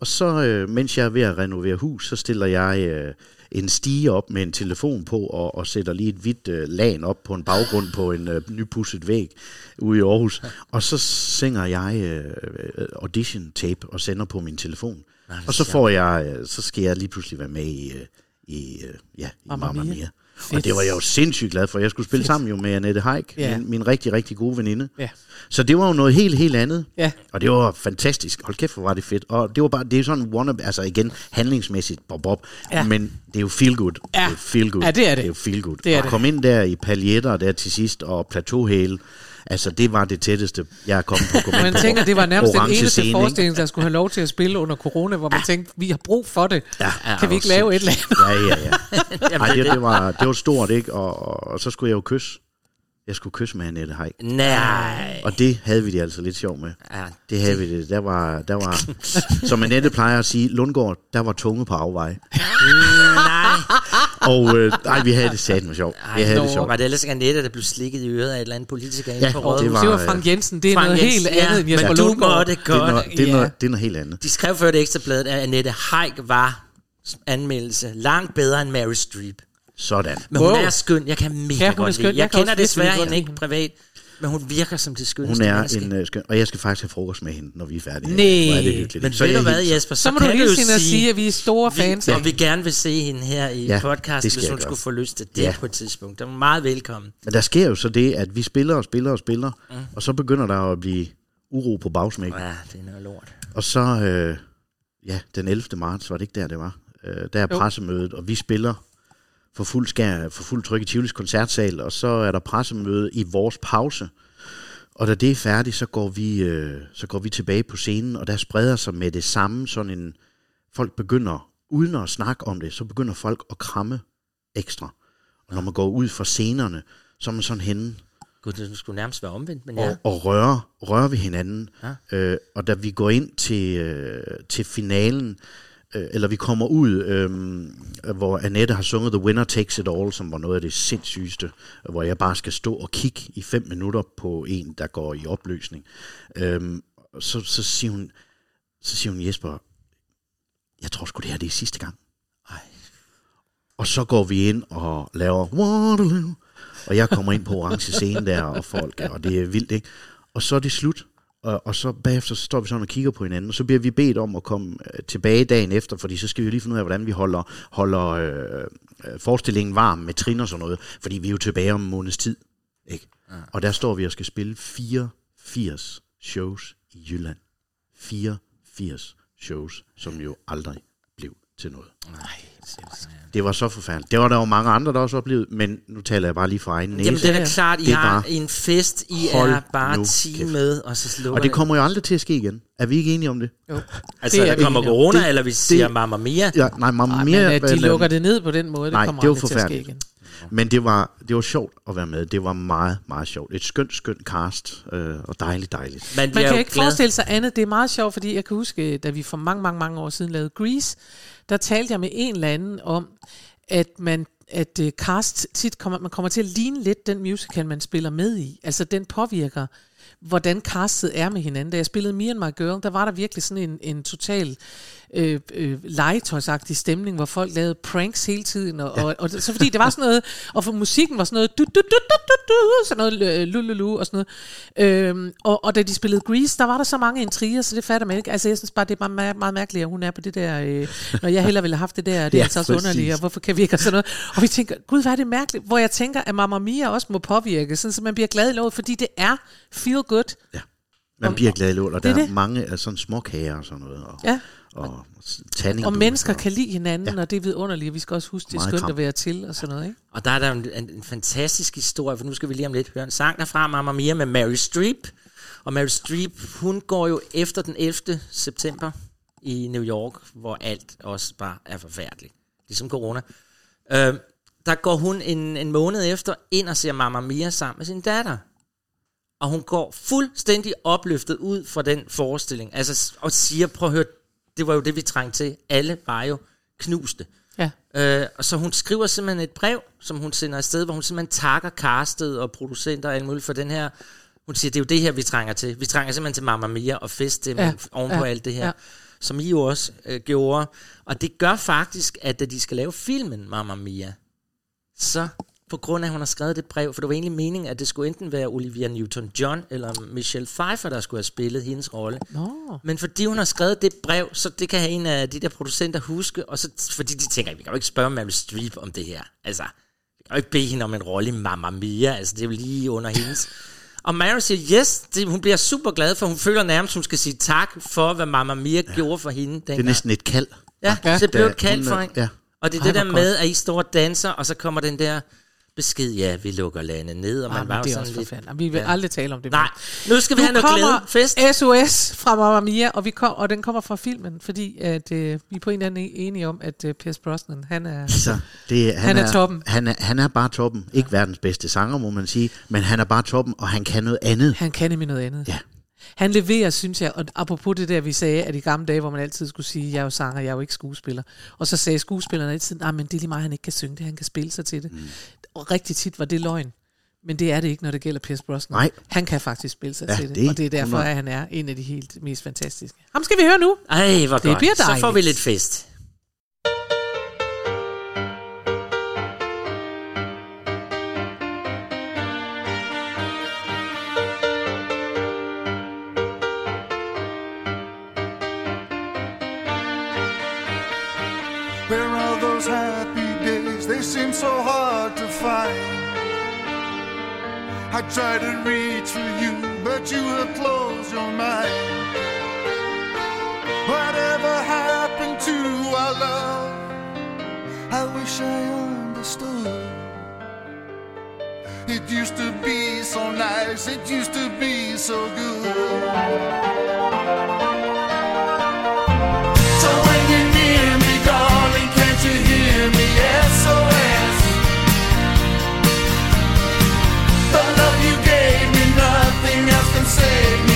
Og så, øh, mens jeg er ved at renovere hus, så stiller jeg øh, en stige op med en telefon på, og, og sætter lige et hvidt øh, lag op på en baggrund på en øh, nypudset væg ude i Aarhus. [LAUGHS] Og så synger jeg øh, audition tape og sender på min telefon. Og så får jeg, øh, så skal jeg lige pludselig være med i, øh, i, øh, ja, i Mamma Mamma Mia. Mia. Fedt. Og det var jeg jo sindssygt glad for. Jeg skulle spille Fedt. sammen jo med Annette Haik, Ja. min, min rigtig, rigtig gode veninde. Ja. Så det var jo noget helt, helt andet. Ja. Og det var fantastisk. Hold kæft, hvor var det fedt. Og det var bare, det er sådan one altså igen, handlingsmæssigt, bob, bob. Ja. Men det er jo feel good. Ja. Det er feel good. Ja, det er det. Det er jo feel good. Det er og det. komme ind der i paljetter der til sidst, og plateauhæle. Altså, det var det tætteste, jeg er kommet på. [LAUGHS] Man tænker, det var nærmest den eneste scene, forestilling, der skulle have lov til at spille under corona, hvor man tænkte, vi har brug for det. Ja, Kan vi ikke lave et eller andet? Ja, ja, ja. [LAUGHS] Ej, det, det, var, det var stort, ikke? Og, og, og så skulle jeg jo kysse. Jeg skulle kysse med Annette Haik. Nej. Og det havde vi det altså lidt sjov med. Ja, Det havde vi det. Der var, der var som Annette plejer at sige, Lundgaard, der var tunge på afvej. [LAUGHS] nej. [LAUGHS] Og øh, ej, vi havde det sat sjovt. Vi havde det sjovt. Var det ellers ikke Annette, der blev slikket i øret af et eller andet politiker Ja, på det rådet? var- Det var Frank Jensen, det er Frank noget Jensen, helt ja, andet end Jesper men du Lundgaard. måtte Det er, godt. noget, det, er Ja. noget, det er noget helt andet. De skrev før det ekstrabladet, at Annette Haik var anmeldelse langt bedre end Mary Streep. Sådan. Men hun Wow. er skøn. Jeg kan mega Ja, godt lide. Jeg, Jeg kan kender desværre hende godt ikke privat, men hun virker som det Hun skønneste er menneske. en øh, skøn, og jeg skal faktisk have frokost med hende, når vi er færdige. Nej. Hvor er det hyggeligt. Men Så ved jeg du hvad. Jesper, så, Så må du kan jo hilse hende og sige, sige, at vi er store fans. vi, og vi gerne vil se hende her i Ja, ja, podcasten, det skal hvis jeg hun gøre. skulle få lyst til det Ja. på et tidspunkt. Der er meget velkommen. Men der sker jo så det, at vi spiller og spiller og spiller, mm. og så begynder der at blive uro på bagsmækken. Ja, det er noget lort. Og så, øh, ja, den 11. marts, var det ikke der, det var? Øh, der er Jo. pressemødet, og vi spiller for fuld, skær, for fuld tryk i Tivolis koncertsal, og så er der pressemøde i vores pause. Og da det er færdigt, så går vi, øh, så går vi tilbage på scenen, og der spreder sig med det samme sådan en... Folk begynder, uden at snakke om det, så begynder folk at kramme ekstra. Og når man går ud fra scenerne, så er man sådan henne Gud, det skulle nærmest være omvendt, men og, ja. og røre, røre ved hinanden. Ja. Øh, og da vi går ind til, øh, til finalen, øh, eller vi kommer ud, øh, hvor Annette har sunget The Winner Takes It All, som var noget af det sindssygeste, hvor jeg bare skal stå og kigge i fem minutter på en, der går i opløsning. Øh, så, så, siger hun, så siger hun, Jesper, jeg tror sgu det her det er sidste gang. Ej. Og så går vi ind og laver Waterloo, og jeg kommer ind på orange scene der, og folk, og det er vildt, ikke? Og så er det slut, og, og så bagefter så står vi sådan og kigger på hinanden, og så bliver vi bedt om at komme øh, tilbage dagen efter, fordi så skal vi lige finde ud af, hvordan vi holder, holder øh, øh, forestillingen varm med trin og sådan noget, fordi vi er jo tilbage om en måneds tid, ikke? Ja. Og der står vi og skal spille 84 shows i Jylland. 84 shows, som jo aldrig blev til noget. Det var så forfærdeligt. Det var der jo mange andre, der også oplevede, men nu taler jeg bare lige fra egen næse. Jamen, det er da klart, I Det er har en fest, I er bare nu 10 kæft. med, og så slukker og det kommer jo aldrig til at ske igen. Er vi ikke enige om det? Jo. Altså, det er der kommer corona, Det- eller vi siger det- Mamma Mia. Ja, nej, mamma Ej, mere, men at de lukker det ned på den måde, det Nej, kommer det aldrig til at ske igen. Men det var, det var sjovt at være med. Det var meget, meget sjovt. Et skønt, skønt cast, øh, og dejligt, dejligt. Man, Man kan jo ikke glad. forestille sig andet. Det er meget sjovt, fordi jeg kan huske, da vi for mange, mange, mange år siden lavede Grease, der talte jeg med en eller anden om, at man at uh, cast tit kommer, man kommer til at ligne lidt den musical, man spiller med i. Altså, den påvirker, hvordan castet er med hinanden. Da jeg spillede Me and My Girl, der var der virkelig sådan en, en total øh, øh, legetøjsagtig stemning, hvor folk lavede pranks hele tiden. Og, ja. og, og, så fordi det var sådan noget, og for musikken var sådan noget, du, du, du, du, du, du, sådan noget øh, lululu og sådan noget. Øhm, og, og da de spillede Grease, der var der så mange intriger, så det fatter man ikke. Altså jeg synes bare, det er meget, meget mærkeligt, at hun er på det der, øh, når jeg hellere ville have haft det der, det er Ja, altså også præcis. underligt, og hvorfor kan vi ikke og sådan noget. Og vi tænker, gud, hvad er det mærkeligt, hvor jeg tænker, at Mamma Mia også må påvirke, sådan, så man bliver glad i noget, fordi det er feel good. Man bliver glad i låt, og det er der er det. mange af sådan småkager og sådan noget. Og, Ja. Og tanning. Og mennesker kan lide hinanden, ja. og det er vidunderligt. Vi skal også huske, det er skønt kram. at være til og sådan noget, ikke? Og der er der en, en, en fantastisk historie, for nu skal vi lige om lidt høre en sang derfra, Mamma Mia med Mary Streep. Og Mary Streep, hun går jo efter den 11. september i New York, hvor alt også bare er forfærdeligt. Ligesom corona. Øh, der går hun en, en måned efter ind og ser Mamma Mia sammen med sin datter. Og hun går fuldstændig opløftet ud fra den forestilling. Altså, og siger, prøv at høre, det var jo det, vi trængte til. Alle var jo knuste. Ja. Øh, og så hun skriver simpelthen et brev, som hun sender afsted, hvor hun simpelthen takker castet og producenter og alt muligt for den her. Hun siger, det er jo det her, vi trænger til. Vi trænger simpelthen til Mamma Mia og fest Ja, oven på ja, alt det her. Ja. Som I jo også øh, gjorde. Og det gør faktisk, at da de skal lave filmen Mamma Mia, så på grund af, at hun har skrevet det brev, for det var egentlig meningen, at det skulle enten være Olivia Newton-John eller Michelle Pfeiffer, der skulle have spillet hendes rolle. Men fordi hun har skrevet det brev, så det kan have en af de der producenter huske, og så, fordi de tænker, vi kan jo ikke spørge Meryl Streep om det her. Altså, vi kan jo ikke bede hende om en rolle i Mamma Mia, altså det er jo lige under hendes. Og Meryl siger yes, det, hun bliver super glad, for hun føler nærmest, hun skal sige tak for, hvad Mamma Mia ja. gjorde for hende dengang. Det er næsten et kald. Ja, Ja. så det blev et kald for hende. ja. Og det er Ej, det der med, at I står og danser, og så kommer den der besked, ja, vi lukker landet ned, og man Ah, var det er sådan også lidt... forfærdeligt. Vi vil Ja. aldrig tale om det. Nej, nu skal vi Nu have noget glæde. Fest. SOS fra Mamma Mia, og, vi kom, og den kommer fra filmen, fordi at, øh, vi er på en eller anden enige om, at øh, Pierce Brosnan, han er... Altså, det, han, Han er toppen. Han er, han er bare toppen. Ikke verdens bedste sanger, må man sige, men han er bare toppen, og han kan noget andet. Han kan nemlig noget andet. Ja. Han leverer, synes jeg, og apropos det der, vi sagde, at i gamle dage, hvor man altid skulle sige, jeg er jo sanger, jeg er jo ikke skuespiller. Og så sagde skuespillerne altid, nej, men det er lige meget, han ikke kan synge det, han kan spille sig til det. Mm. Og rigtig tit var det løgn. Men det er det ikke, når det gælder Pierce Brosnan. Nej. Han kan faktisk spille sig Ja, til det, det og det er derfor, 100. at han er en af de helt mest fantastiske. Ham skal vi høre nu. Ej, hvor Det godt. bliver Så får vi dejligt. lidt fest. I try to reach for you, but you have closed your mind. Whatever happened to our love? I wish I understood. It used to be so nice, it used to be so good. Save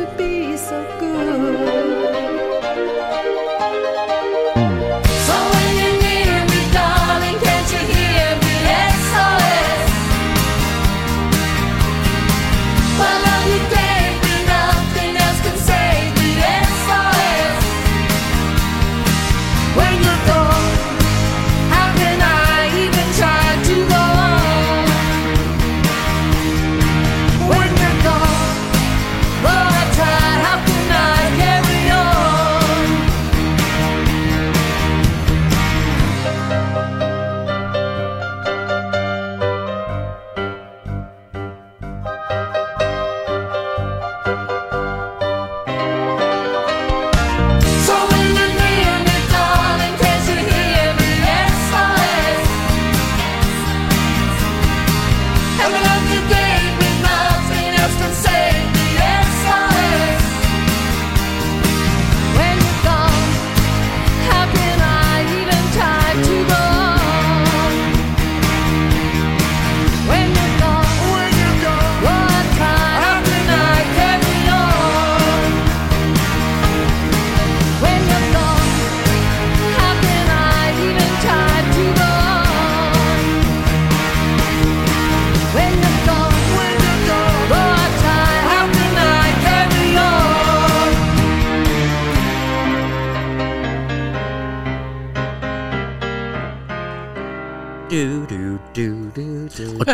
to be so good.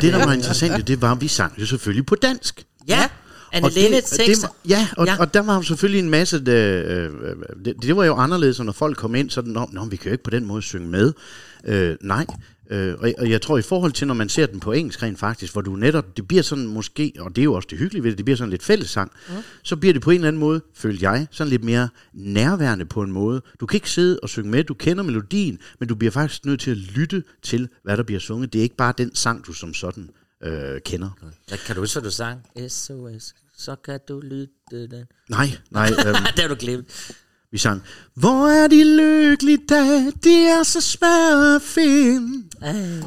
Det, der var interessant, det var, at vi sang jo selvfølgelig på dansk. Ja, Anne det- det tekster. Ja, og, Ja. og der var jo selvfølgelig en masse... Øh, øh, det, det var jo anderledes, når folk kom ind, sådan, Nå, nå, vi kan jo ikke på den måde synge med. Øh, nej, øh, og, og jeg tror i forhold til, når man ser den på engelsk rent faktisk, hvor du netop, det bliver sådan måske, og det er jo også det hyggelige ved det, det bliver sådan lidt fællessang, mm. så bliver det på en eller anden måde, føler jeg, sådan lidt mere nærværende på en måde. Du kan ikke sidde og synge med, du kender melodien, men du bliver faktisk nødt til at lytte til, hvad der bliver sunget. Det er ikke bare den sang, du som sådan øh, kender. Ja, kan du huske, du sang? SOS, så kan du lytte den. Nej, nej. [LAUGHS] Øhm, det har du glemt. Vi sang, hvor er de lykkelige dage, de er så svære at finde.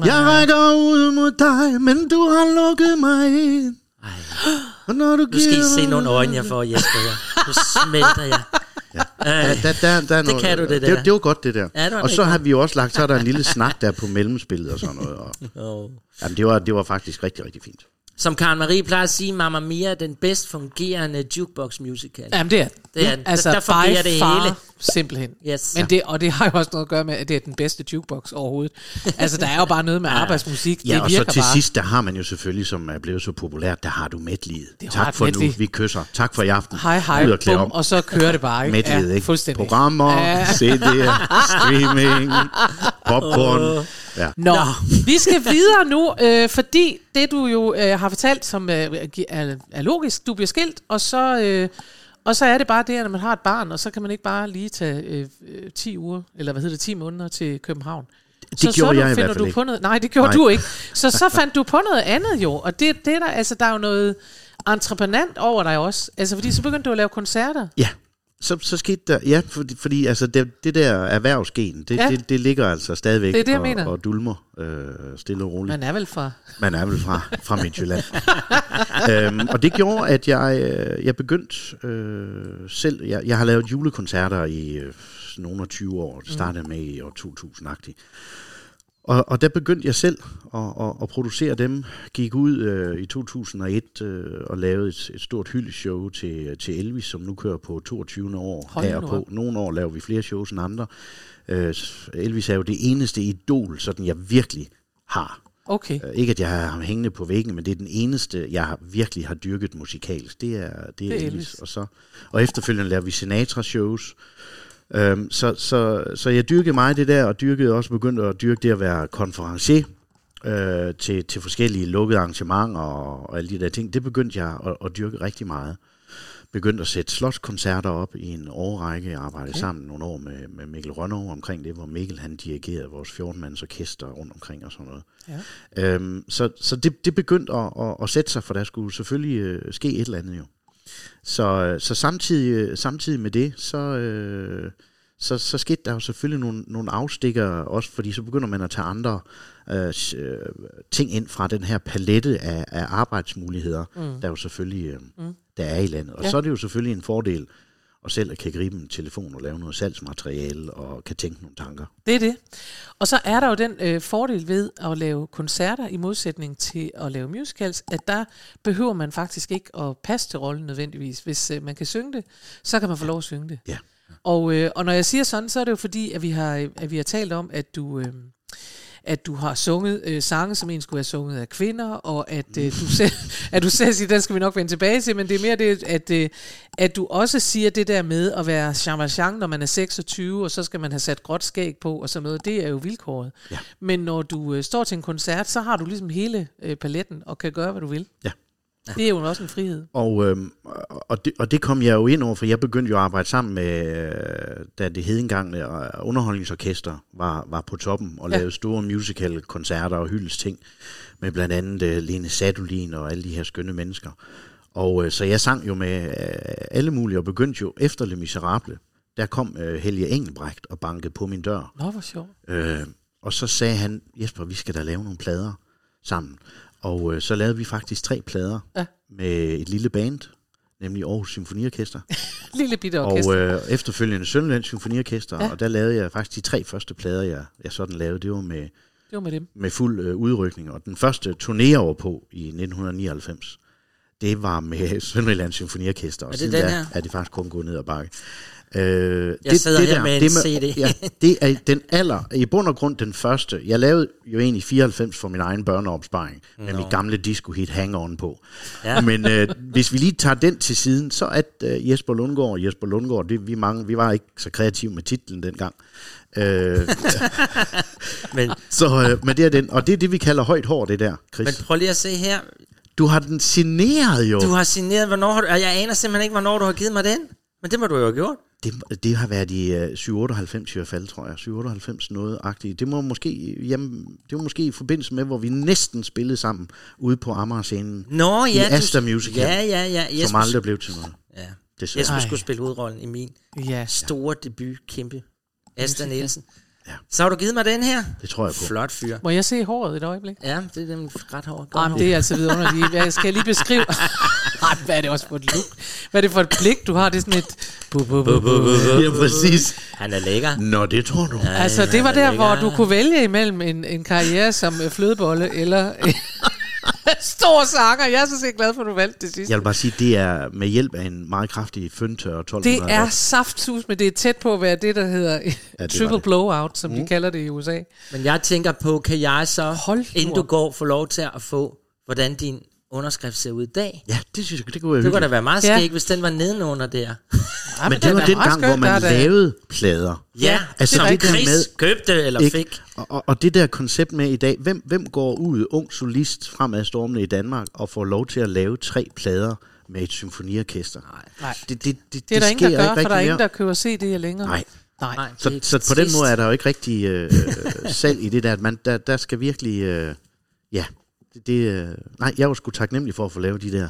Jeg rækker ud mod dig, men du har lukket mig ind. Og når du Nu skal I se nogle øjne, jeg får, Jesper. her. Nu smelter jeg. Ja, der, der, der, der er Det noget, kan du, det Det, der. det var godt, det der. Ja, det og så har vi jo også lagt, så er der en lille snak der på mellemspillet og sådan noget. Og, [LAUGHS] Oh. jamen, det, var, det var faktisk rigtig, rigtig fint. Som Karen Marie plejer at sige, Mamma Mia er den bedst fungerende jukebox musical. Jamen, det er Det er. Altså, Der- der fungerer det far, hele. simpelthen. Yes. Men det, og det har jo også noget at gøre med, at det er den bedste jukebox overhovedet. [LAUGHS] altså, der er jo bare noget med arbejdsmusik. Ja, det og så til bare. sidst, der har man jo selvfølgelig, som er blevet så populært, der har du medlivet. Tak for medley. nu, vi kysser. Tak for i aften. Hej, hej, Ud og bum, om. og så kører det bare. Ikke? Medlivet, ikke? fuldstændig. Programmer, Ja. CD'er, [LAUGHS] streaming, popcorn. Ja. Nå, vi skal videre nu, øh, fordi det du jo øh, har fortalt, som øh, er, er logisk, du bliver skilt, og så, øh, og så er det bare det, at når man har et barn, og så kan man ikke bare lige tage øh, øh, 10 uger, eller hvad hedder det, 10 måneder til København. Det så, gjorde så jeg i finder hvert fald du ikke. På noget, nej, det gjorde Nej. du ikke. Så så fandt du på noget andet jo, og det, det er der, altså, der er jo noget entreprenant over dig også. Altså, fordi så begyndte du at lave koncerter. Ja, så, så skete der, ja, fordi, fordi altså det, det der erhvervsgen, det, Ja. det, det ligger altså stadigvæk Det er det, og, mener. og dulmer øh, stille og roligt. Man er vel fra... Man er vel fra, fra Midtjylland. [LAUGHS] øhm, og det gjorde, at jeg, øh, jeg begyndte øh, selv, jeg, jeg har lavet julekoncerter i øh, nogle af 20 år, det startede med i år 2000-agtigt. Og, og der begyndte jeg selv at, at, at producere dem. Gik ud øh, i 2001 øh, og lavede et, et stort hyldeshow til, til Elvis, som nu kører på 22. år Hold. Nogle år laver vi flere shows end andre. Øh, Elvis er jo det eneste idol, sådan jeg virkelig har. Okay. Øh, Ikke at jeg har ham hængende på væggen, men det er den eneste, jeg har, virkelig har dyrket musikalsk. Det er, det er, Det er Elvis. Elvis. Og, så, og efterfølgende laver vi Sinatra-shows. Øhm, så, så, så jeg dyrkede meget det der, og dyrkede også begyndte at dyrke det at være konferencier øh, til, til forskellige lukkede arrangementer og, og alle de der ting. Det begyndte jeg at, at dyrke rigtig meget. Begyndte at sætte slotskoncerter op i en årrække. Jeg arbejdede Okay. sammen nogle år med, med Mikkel Rønnow omkring det, hvor Mikkel han dirigerede vores 14-mands orkester rundt omkring og sådan noget. Ja. Øhm, så så det, det begyndte at, at, at sætte sig, for der skulle selvfølgelig øh, ske et eller andet jo. Så, øh, så samtidig, øh, samtidig med det, så, øh, så, så skete der jo selvfølgelig nogle, nogle afstikker også, fordi så begynder man at tage andre øh, øh, ting ind fra den her palette af, af arbejdsmuligheder, mm. der jo selvfølgelig øh, mm. der er i landet. Og Ja. så er det jo selvfølgelig en fordel at selv kan gribe en telefon og lave noget salgsmateriale og kan tænke nogle tanker. Det er det. Og så er der jo den øh, fordel ved at lave koncerter i modsætning til at lave musicals, at der behøver man faktisk ikke at passe til rollen nødvendigvis. Hvis øh, man kan synge det, så kan man få lov at synge det. Ja. Og, øh, og når jeg siger sådan, så er det jo fordi, at vi har, at vi har talt om, at du... Øh, at du har sunget øh, sange, som egentlig skulle være sunget af kvinder, og at, øh, du, selv, [LAUGHS] at du selv siger, den skal vi nok vende tilbage til, men det er mere det, at, øh, at du også siger det der med at være Valjean, når man er 26, og så skal man have sat gråt skæg på, og sådan noget, det er jo vilkåret. Ja. Men når du øh, står til en koncert, så har du ligesom hele øh, paletten, og kan gøre, hvad du vil. Ja. Det er jo også en frihed. Og, øhm, og, det, og det kom jeg jo ind over, for jeg begyndte jo at arbejde sammen med, øh, da det hed engang, øh, underholdningsorkester var, var på toppen, og Ja. lavede store musical-koncerter og hyldesting, med blandt andet øh, Lene Sadolin og alle de her skønne mennesker. Og øh, så jeg sang jo med øh, alle mulige, og begyndte jo efter Le Miserable, der kom øh, Helge Engelbrecht og bankede på min dør. Nå, hvor sjovt. Øh, og så sagde han, Jesper, vi skal da lave nogle plader sammen. Og øh, så lavede vi faktisk tre plader Ja. med et lille band, nemlig Aarhus Symfoniorkester. [LAUGHS] Lille bitte og orkester. øh, efterfølgende Sønderlands Symfoniorkester. Ja. Og der lavede jeg faktisk de tre første plader, jeg, jeg sådan lavede. Det var med, det var med dem. med fuld øh, udrykning. Og den første turné over på i 1999, det var med [LAUGHS] Sønderlands Symfoniorkester. Og Er det siden her? er det faktisk kun gået ned ad bakke. Øh, Jeg sidder her med en det CD. Ja, det er den aller, i bund og grund den første. Jeg lavede jo egentlig 94 for min egen børneopsparing, med mit gamle disco-hit Hang On på. Ja. Men øh, hvis vi lige tager den til siden, så er øh, Jesper Lundgaard, Jesper Lundgaard, det, vi, mange, vi var ikke så kreative med titlen dengang. Øh, [LAUGHS] Men, så, øh, men det er den, og det er det, vi kalder højt hår, det der, Chris. men prøv lige at se her. du har den signeret jo. Du har signeret, hvornår har du... og Jeg aner simpelthen ikke, hvornår du har givet mig den. Men det må du jo have gjort. Det, det har været i øh, 798 i hvert fald, tror jeg. 798 noget agtigt. Det må måske, jamen, det var måske i forbindelse med, hvor vi næsten spillede sammen ude på Amager-scenen. Nå, I ja. du- Asta Musical. Ja, ja, ja. Som Jesper, aldrig blev til noget. ja. Desværre. Jesper Ej. skulle spille hovedrollen i min Ja. store debut, kæmpe. Asta. Nielsen. Ja. Så har du givet mig den her. Det tror jeg på. Flot fyr. Må jeg se håret et øjeblik? Ja, det er den ret hård. Ej, men det er altså vidunderligt. Jeg skal lige beskrive... [LAUGHS] Ej, hvad er det også for et look? Hvad er det for et blik, du har? Det er sådan et... Bu, bu, bu, bu, bu. Ja, præcis. Han er lækker. Nå, det tror du. Ja, Altså, det var er der, hvor du kunne vælge imellem en, en karriere som øh, flødebolle, eller, [LAUGHS] Stor sanger. Jeg er så set glad for, at du valgte det sidste. Jeg vil bare sige, det er med hjælp af en meget kraftig føntør 1200. Det er saftsus, men det er tæt på at være det, der hedder det var triple det. blowout, som Mm. de kalder det i USA. Men jeg tænker på, kan jeg så, Hold inden du går, få lov til at få, hvordan din underskrift ser ud i dag? Ja, det synes jeg, det kunne være Det kunne da være meget Ja. skægt, hvis den var nedenunder der. Ja, Men det var den gang, hvor man lavede plader. Ja, Altså, som det der Chris med- købte eller Ikke? fik. Og, og, og det der koncept med i dag, hvem, hvem går ud, ung solist fremadstormende i Danmark, og får lov til at lave tre plader med et symfoniorkester? Nej. Det, det, det, Det er der ingen, der gør, ikke for der er ingen, der køber CD'er længere. Nej. Nej. Nej, Så, det så på den måde er der jo ikke rigtig øh, øh, salg i det der, at man, der, der skal virkelig, øh, ja, det, øh, nej, jeg var sgu taknemmelig for at få lavet de der,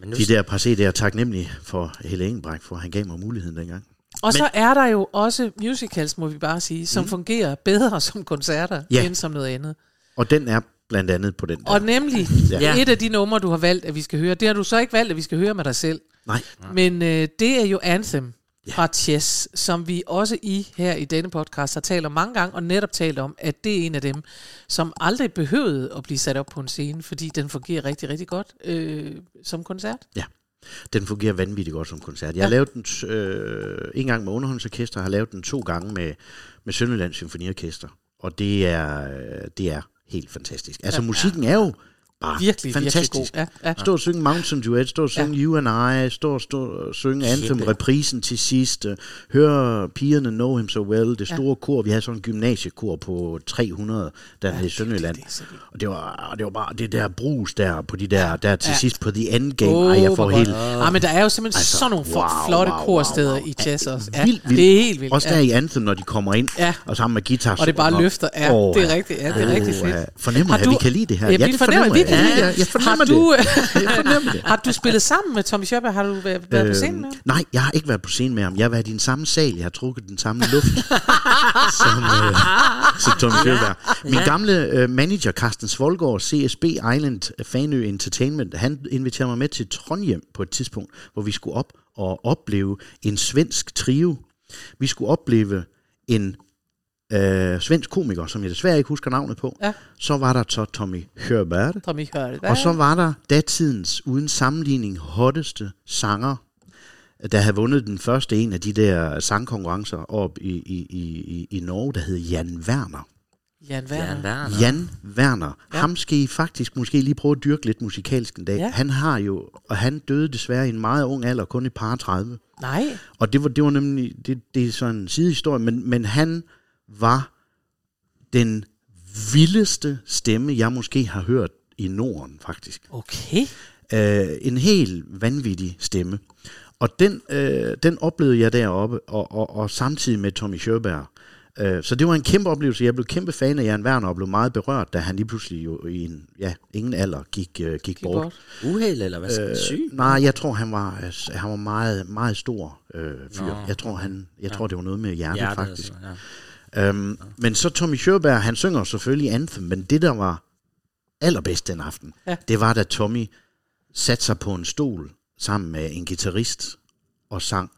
Men nu de der par CD'er, taknemmelig for Helle Engelbrecht, for han gav mig muligheden dengang. Og så er der jo også musicals, må vi bare sige, som fungerer bedre som koncerter, Mm. Ja. end som noget andet. Og den er blandt andet på den der. Og nemlig, ja. et af de numre, du har valgt, at vi skal høre, det har du så ikke valgt, at vi skal høre med dig selv. Nej, Men øh, det er jo Anthem fra Chess, som vi også i her i denne podcast har talt om mange gange, og netop talt om, at det er en af dem, som aldrig behøvede at blive sat op på en scene, fordi den fungerer rigtig, rigtig godt øh, som koncert. Ja, den fungerer vanvittigt godt som koncert. Jeg har lavet den øh, en gang med underholdningsorkester, har lavet den to gange med, med Sønderlands Symfoniorkester. Og det er, øh, det er helt fantastisk. Altså Ja. musikken er jo bare Virkelig, virkelig fantastisk. god. Ja, ja. Stå og synge Mountain Duet, stå og synge You and I, stå og, stå og synge Anthem, Kæmpe. reprisen til sidst, høre pigerne Know Him So Well, det store kor, vi havde sådan en gymnasiekor på 300 dernede i Sønderjylland. det så vildt. Og det var, det var bare det der brus der på de der, der til Ja. sidst på The Endgame. Åh, Ej, jeg får helt... godt. Ah, men der er jo simpelthen Altså, sådan nogle wow, wow, flotte wow, wow, korsteder wow. i jazz også. Ja, vildt, vildt. Det er helt vildt. Også der ja. i Anthem, når de kommer ind, Ja. og sammen med guitar. Og det bare løfter. Ja, Åh, det er rigtigt. Ja, det er rigtig fedt. Fornemmer at vi kan lide det her? Ja, det fornemmer, at vi Ja, det. jeg fornemmer har du, det. [LAUGHS] Jeg fornemmer det. har du spillet sammen med Tommy Schøberg? Har du været, været på scenen med ham? Øhm, nej, jeg har ikke været på scenen med ham. Jeg har været i den samme sal. Jeg har trukket den samme luft [LAUGHS] som, øh, som Tom Sjølberg. Min gamle øh, manager, Carsten Svolgaard, CSB Island Fanø Entertainment, han inviterede mig med til Trondheim på et tidspunkt, hvor vi skulle op og opleve en svensk trio. Vi skulle opleve en øh, svensk komiker, som jeg desværre ikke husker navnet på. Ja. Så var der så Tommy Sjølberg, Tommy Schøberg. og så var der datidens uden sammenligning hotteste sanger, der havde vundet den første en af de der sangkonkurrencer op i, i, i, i- i Norge, der hed Jan Werner. Jan Werner. Jan Werner. Jan Werner. Ja. Ham skal I faktisk måske lige prøve at dyrke lidt musikalsk en dag. Ja. Han har jo, og han døde desværre i en meget ung alder, kun et par 30. Nej. Og det var, det var nemlig, det, det er sådan en sidehistorie, men, men han var den vildeste stemme, jeg måske har hørt i Norden, faktisk. Okay. Øh, en helt vanvittig stemme. Og den, øh, den oplevede jeg deroppe, og, og, og samtidig med Tommy Sjøberg. Øh, så det var en kæmpe oplevelse. Jeg blev kæmpe fan af Jan Werner og blev meget berørt, da han lige pludselig jo i en ja, ingen alder gik, øh, gik, gik bort. bort. Uheld, eller hvad skal man syg? Øh, nej, jeg tror, han var, altså, han var meget, meget stor øh, fyr. Nå. Jeg tror, han, jeg tror, det var noget med hjertet, Hjertet, faktisk. altså, ja. Øhm, men så Tommy Sjøberg, han synger selvfølgelig Anthem, men det, der var allerbedst den aften, Ja. det var, da Tommy satte sig på en stol sammen med en guitarist og sang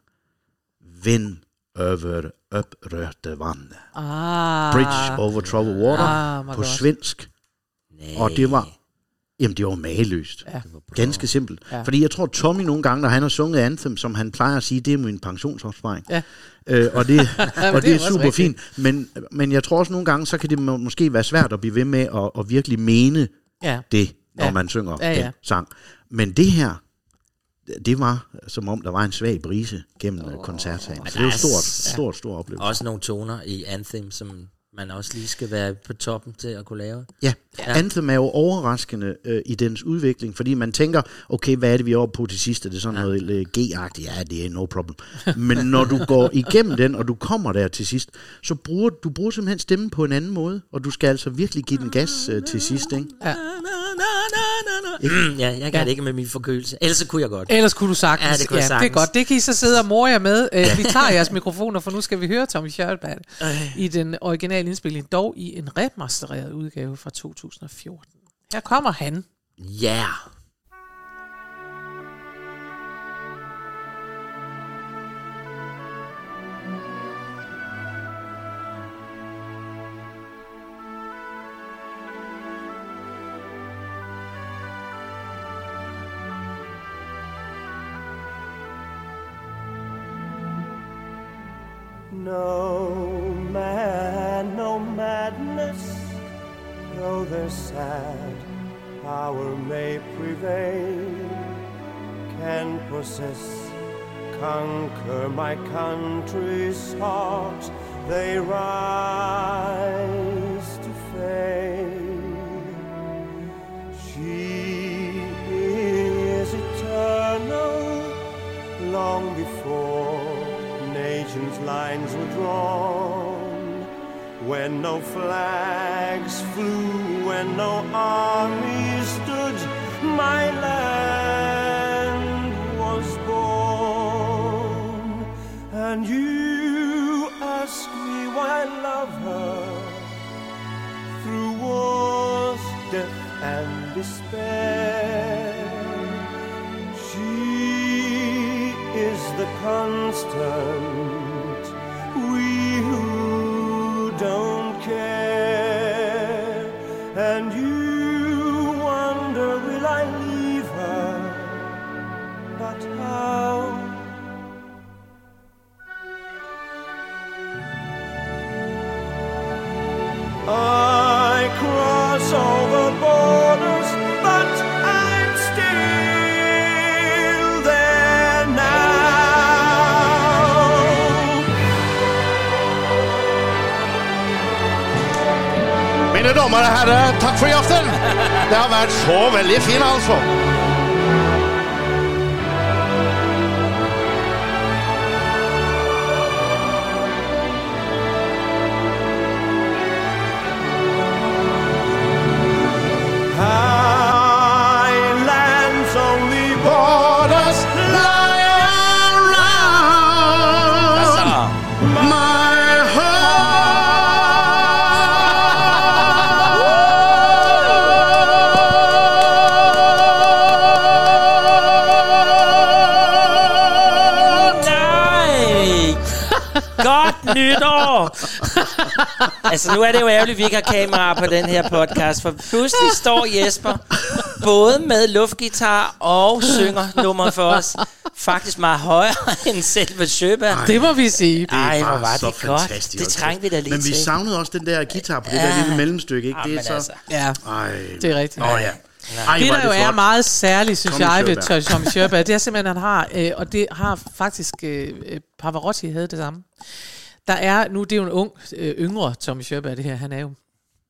Vind over oprørte vand. Ah. Bridge over troubled water Ah, på svensk. Nej. Og det var, jamen det var mageløst. Ja. Ganske simpelt. Ja. Fordi jeg tror, Tommy nogle gange, når han har sunget Anthem, som han plejer at sige, det er min pensionsopsparing. Ja. Øh, og det, [LAUGHS] og det, er er super rigtigt. fint. Men, men jeg tror også nogle gange, så kan det må, måske være svært at blive ved med at, at virkelig mene Ja. det, når Ja. man synger Ja, ja. den sang. Men det her, det var som om, der var en svag brise gennem oh, koncertsalen. Så det var er stort, stort, stor oplevelse. Også nogle toner i Anthem, som man også lige skal være på toppen til at kunne lave. Ja, Anthem er jo overraskende øh, i dens udvikling, fordi man tænker, okay, hvad er det, vi er oppe på til sidst? Er det sådan ja. noget øh, G-agtigt? Ja, det er no problem. Men når du går igennem den, og du kommer der til sidst, så bruger du bruger simpelthen stemmen på en anden måde, og du skal altså virkelig give den gas øh, til sidst, ikke? Ja. Mm, ja, jeg kan Ja. det ikke med min forkølelse. Ellers så kunne jeg godt. Ellers kunne du sagtens. Ja, det kunne jeg det er sagtens. godt. Det kan I så sidde og more jer med. Uh, vi tager jeres mikrofoner, for nu skal vi høre Tommy Schjørberg i den originale indspilning, dog i en remastereret udgave fra 2014. Her kommer han. Ja. Yeah. No man, no madness, though their sad power may prevail, can possess, conquer my country's heart. They rise to fame. She is eternal, long before lines were drawn. When no flags flew, when no armies stood, my land was born. And you ask me why I love her through wars, death, and despair. She is the constant. Takk for i aften. Det har vært så veldig fin, altså. Nytår! altså, nu er det jo ærgerligt, at vi ikke har kamera på den her podcast, for pludselig står Jesper både med luftgitar og synger nummer for os. Faktisk meget højere end selve Sjøberg. Det må vi sige. Ej, hvor var det godt. fantastisk. Det trængte vi da lige Men vi savnede også den der guitar på det Ja. der lille mellemstykke, ikke? Ah, det er så... altså. Ja, Ej. det er rigtigt. Åh ja. Ej, Det, der jo er meget særligt, synes Tommy jeg, ved Tommy Sjöberg, det er simpelthen, at han har, øh, og det har faktisk øh, øh, Pavarotti havde det samme. Der er, nu det er jo en ung, øh, yngre Tommy Sjöberg, det her, han er jo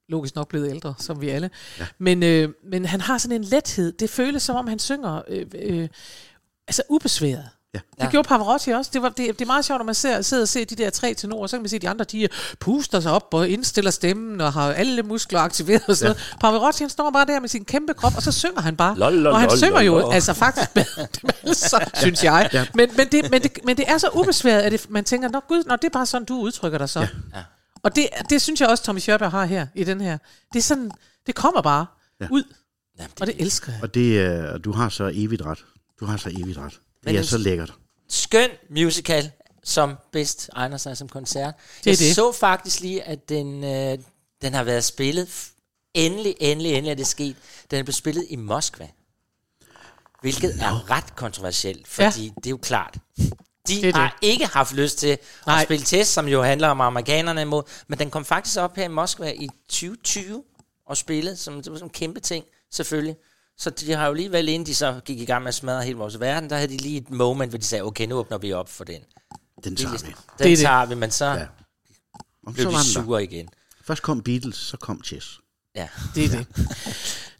logisk nok blevet ældre, som vi alle. Ja. Men, øh, men han har sådan en lethed. Det føles som om, han synger øh, øh, altså ubesværet. Ja. Det gjorde Pavarotti også. Det, var, det, det er meget sjovt, når man ser, sidder og ser de der tre tenorer, så kan man se, at de andre, de puster sig op og indstiller stemmen og har alle muskler aktiveret og sådan noget. Pavarotti, han står bare der med sin kæmpe krop, og så synger han bare. Lol, lol, og han lol, synger jo lol. altså faktisk bedre, så, synes jeg. Ja. Men, men, det, men, det, men det er så ubesværet, at det, man tænker, Nå gud, nå, det er bare sådan, du udtrykker dig så. Ja. Og det, det synes jeg også, Tommy Sjöberg har her, i den her. Det er sådan, det kommer bare ja. ud, Jamen, det og det elsker jeg. Og det, øh, du har så evigt ret. Du har så evigt ret. Det er så lækkert. skøn musical, som bedst egner sig som koncert. Det er jeg det. så faktisk lige, at den, øh, den har været spillet. Endelig, endelig, endelig er det sket. Den er blevet spillet i Moskva. Hvilket no. er ret kontroversielt, fordi ja. det er jo klart. De Det er det har ikke haft lyst til Nej. at spille test, som jo handler om amerikanerne imod, men den kom faktisk op her i Moskva i 2020 og spillede, som, det var sådan en kæmpe ting, selvfølgelig. Så de har jo alligevel, inden de så gik i gang med at smadre hele vores verden, der havde de lige et moment, hvor de sagde, okay, nu åbner vi op for den. Den tager vi. Den Det er det. tager vi, men så Ja. Og blev så de sure igen. Først kom Beatles, så kom Chess. Ja. Det er det. [LAUGHS]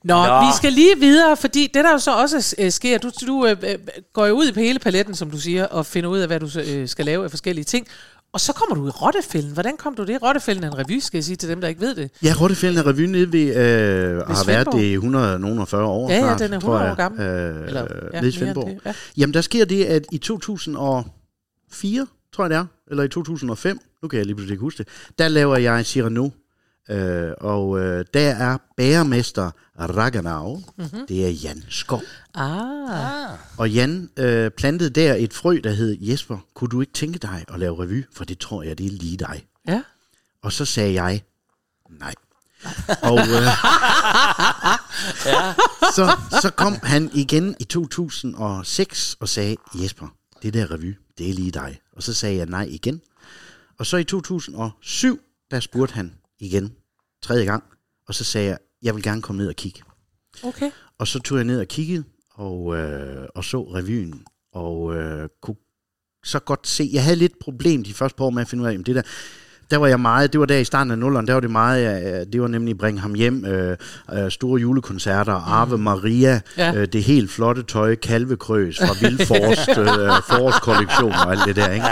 Nå, Nå. vi skal lige videre, fordi det der jo så også øh, sker, du, du øh, øh, går jo ud på hele paletten, som du siger, og finder ud af, hvad du øh, skal lave af forskellige ting. Og så kommer du i Rottefælden. Hvordan kom du det? Rottefælden er en revy, skal jeg sige til dem, der ikke ved det. Ja, Rottefælden er revy nede ved, øh, har været det i 100, nogen og 40 år Ja, ja, den er tror 100 år gammel. Øh, Eller, ja, nede i end Svendborg. det, ja. Jamen, der sker det, at i 2004, tror jeg det er, eller i 2005, nu kan jeg lige pludselig ikke huske det, der laver jeg Cyrano, øh, og øh, der er bæremester Raganau, mm-hmm. det er Jan Skov. Ah. Og Jan øh, plantede der et frø, der hed, Jesper, kunne du ikke tænke dig at lave revy? For det tror jeg, det er lige dig. ja. Og så sagde jeg, nej. Og øh, [LAUGHS] så, så kom han igen i 2006 og sagde, Jesper, det der revy, det er lige dig. Og så sagde jeg nej igen. Og så i 2007, der spurgte han igen, tredje gang, og så sagde jeg, jeg vil gerne komme ned og kigge. Okay. Og så tog jeg ned og kiggede, og, øh, og så revyen, og øh, kunne så godt se, jeg havde lidt problem de første par år med at finde ud af, om det der, der var jeg meget, det var der i starten af nullerne, der var det meget, øh, det var nemlig Bring ham hjem, øh, øh, store julekoncerter, Ave Maria, Ja. øh, det helt flotte tøj, kalvekrøs fra Vildforst, øh, [LAUGHS] forårskollektion og alt det der, ikke?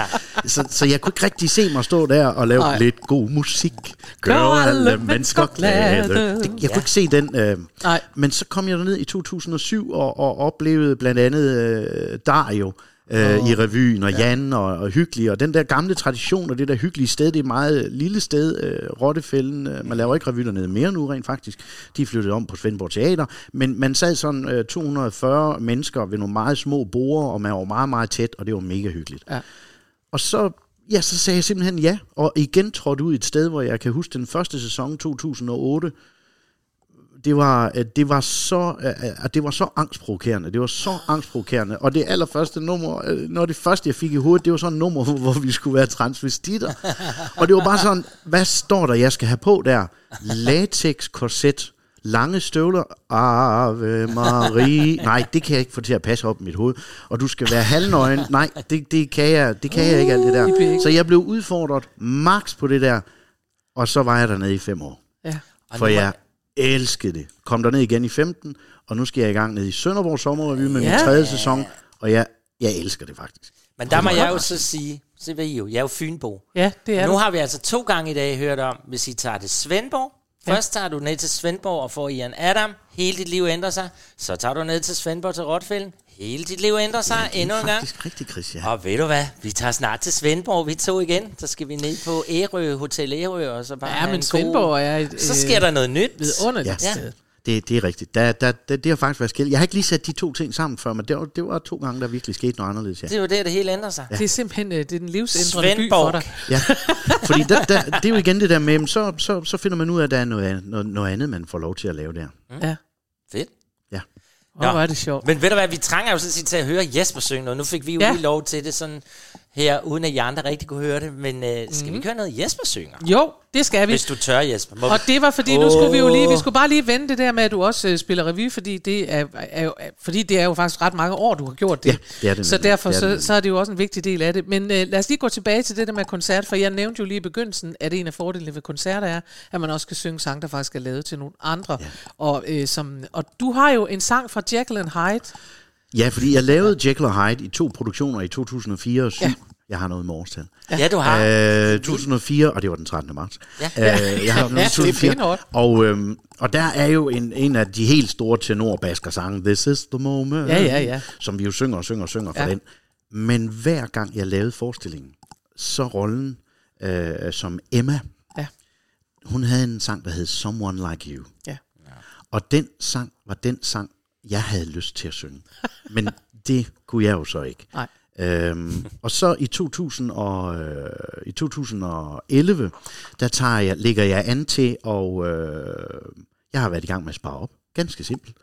Så, så jeg kunne ikke rigtig se mig stå der og lave Nej. lidt god musik. Gør Gør alle mennesker glade. glade. Det, jeg kunne ikke se den. Øh, Nej. men så kom jeg derned i 2007 og, og oplevede blandt andet øh, Dario øh, Åh. i revyen, og Jan og, og Hyggelig, og den der gamle tradition, og det der hyggelige sted, det er et meget lille sted, øh, Rottefælden, øh, man laver ikke revy dernede mere nu rent faktisk, de er flyttet om på Svendborg Teater, men man sad sådan øh, 240 mennesker ved nogle meget små borde, og man var meget, meget tæt, og det var mega hyggeligt. Ja. Og så, ja, så sagde jeg simpelthen ja, og igen trådte ud et sted, hvor jeg kan huske den første sæson 2008, det var, det var så det var så angstprovokerende. Det var så angstprovokerende. Og det allerførste nummer, øh, når det første jeg fik i hovedet, det var sådan et nummer, [LAUGHS] hvor, vi skulle være transvestitter. Og det var bare sådan, hvad står der, jeg skal have på der? Latex korset, lange støvler, Ave Marie. Nej, det kan jeg ikke få til at passe op i mit hoved. Og du skal være halvnøgen. Nej, det, det kan jeg, det kan jeg ikke alt det der. Så jeg blev udfordret max på det der. Og så var jeg dernede i fem år. Ja. For jeg elskede det. Kom derned igen i 15, og nu skal jeg i gang ned i Sønderborg Sommerrevy med min Ja. tredje sæson, og jeg, jeg elsker det faktisk. Men der må jeg jo så sige, se hvad I jo, jeg er jo Fynbo. Ja, det er Nu du. har vi altså to gange i dag hørt om, hvis I tager til Svendborg, Ja. Først tager du ned til Svendborg og får Ian Adam. Hele dit liv ændrer sig. Så tager du ned til Svendborg til Rotfælden. Hele dit liv ændrer sig det er endnu en gang. faktisk rigtigt, Chris, ja. Og ved du hvad? Vi tager snart til Svendborg, vi to igen. Så skal vi ned på Ærø, Hotel Ærø, og så bare Ja, men en Svendborg god... er et, Så sker der noget nyt. vidunderligt Ja. sted. Det, det er rigtigt. Der, der, der, det har faktisk været skilt. Jeg har ikke lige sat de to ting sammen før, men det var, det var to gange, der virkelig skete noget anderledes. Ja. Det er jo der, det hele ændrer sig. Det er simpelthen øh, det er den livsændrende by for dig. Ja, fordi der, der, det er jo igen det der med, så, så, så finder man ud af, at der er noget, andet- noget, noget andet, man får lov til at lave der. Ja. Fedt. Ja. Hvor var det sjovt. Men ved du hvad, vi trænger jo sådan set til at høre Jesper synge noget. Nu fik vi jo ja. lige lov til det sådan her, uden at I andre rigtig kunne høre det. Men øh, skal Mhm. mm. vi ikke høre noget Jesper synger? Jo, det skal vi. Hvis du tør, Jesper. Må... Og det var fordi, nu skulle vi jo lige, vi skulle bare lige vende det der med, at du også øh, spiller revy, fordi det er, er, er, fordi det er jo faktisk ret mange år, du har gjort det. Ja, det er det så derfor Det er det så, så er det jo også en vigtig del af det. Men øh, lad os lige gå tilbage til det der med koncert, for jeg nævnte jo lige i begyndelsen, at en af fordelene ved koncerter er, at man også kan synge sange, der faktisk er lavet til nogle andre. Ja. Og, øh, som, og du har jo en sang fra Jekyll and Hyde. Ja, fordi jeg lavede Jekyll og Hyde i to produktioner i 2004 og 7. Ja. Jeg har noget med årstal. Ja, du har. Øh, 2004, og det var den 13. marts. Ja. Øh, jeg har [LAUGHS] Ja, med det er 2004. og, øhm, og der er jo en, en af de helt store tenorbasker sange, This is the moment, Ja, ja, ja. som vi jo synger og synger og synger for Ja. den. Men hver gang jeg lavede forestillingen, så rollen øh, som Emma, Ja. hun havde en sang, der hed Someone Like You. Ja. Og den sang var den sang, jeg havde lyst til at synge. Men det kunne jeg jo så ikke. Nej. Øhm, og så i, 2000 og, øh, i 2011, der tager jeg, ligger jeg an til, og øh, jeg har været i gang med at spare op. Ganske simpelt.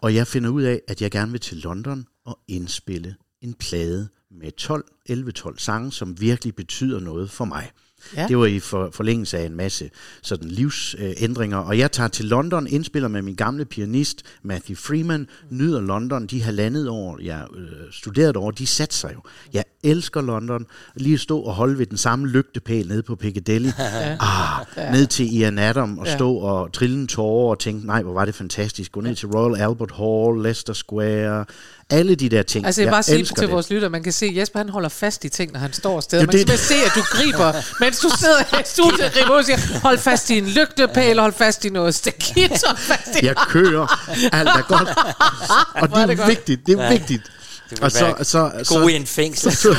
Og jeg finder ud af, at jeg gerne vil til London og indspille en plade med 12, 11-12 sange, som virkelig betyder noget for mig. Ja. Det var i for, forlængelse af en masse sådan livsændringer. Og jeg tager til London, indspiller med min gamle pianist Matthew Freeman, nyder London. De halvandet år, jeg øh, studerede over, de satte sig jo. Jeg elsker London. Lige at stå og holde ved den samme lygtepæl nede på Piccadilly. [LAUGHS] ah, ned til Ian Adam og Ja. stå og trille en tårer og tænke, nej, hvor var det fantastisk. Gå ned til Royal Albert Hall, Leicester Square, alle de der ting. Altså jeg vil bare sige til det. vores lytter, man kan se, at Jesper han holder fast i ting, når han står og Det steder. er Man kan det- se, at du griber, mens du sidder i studiet [LAUGHS] og griber og siger, hold fast i en lygtepæl, hold fast i noget stakit, hold fast i... Jeg kører, alt er godt. [LAUGHS] Og Hvor er det det er godt. vigtigt, det er Ja. vigtigt. Det Og så, være så, god i så, en fængsel.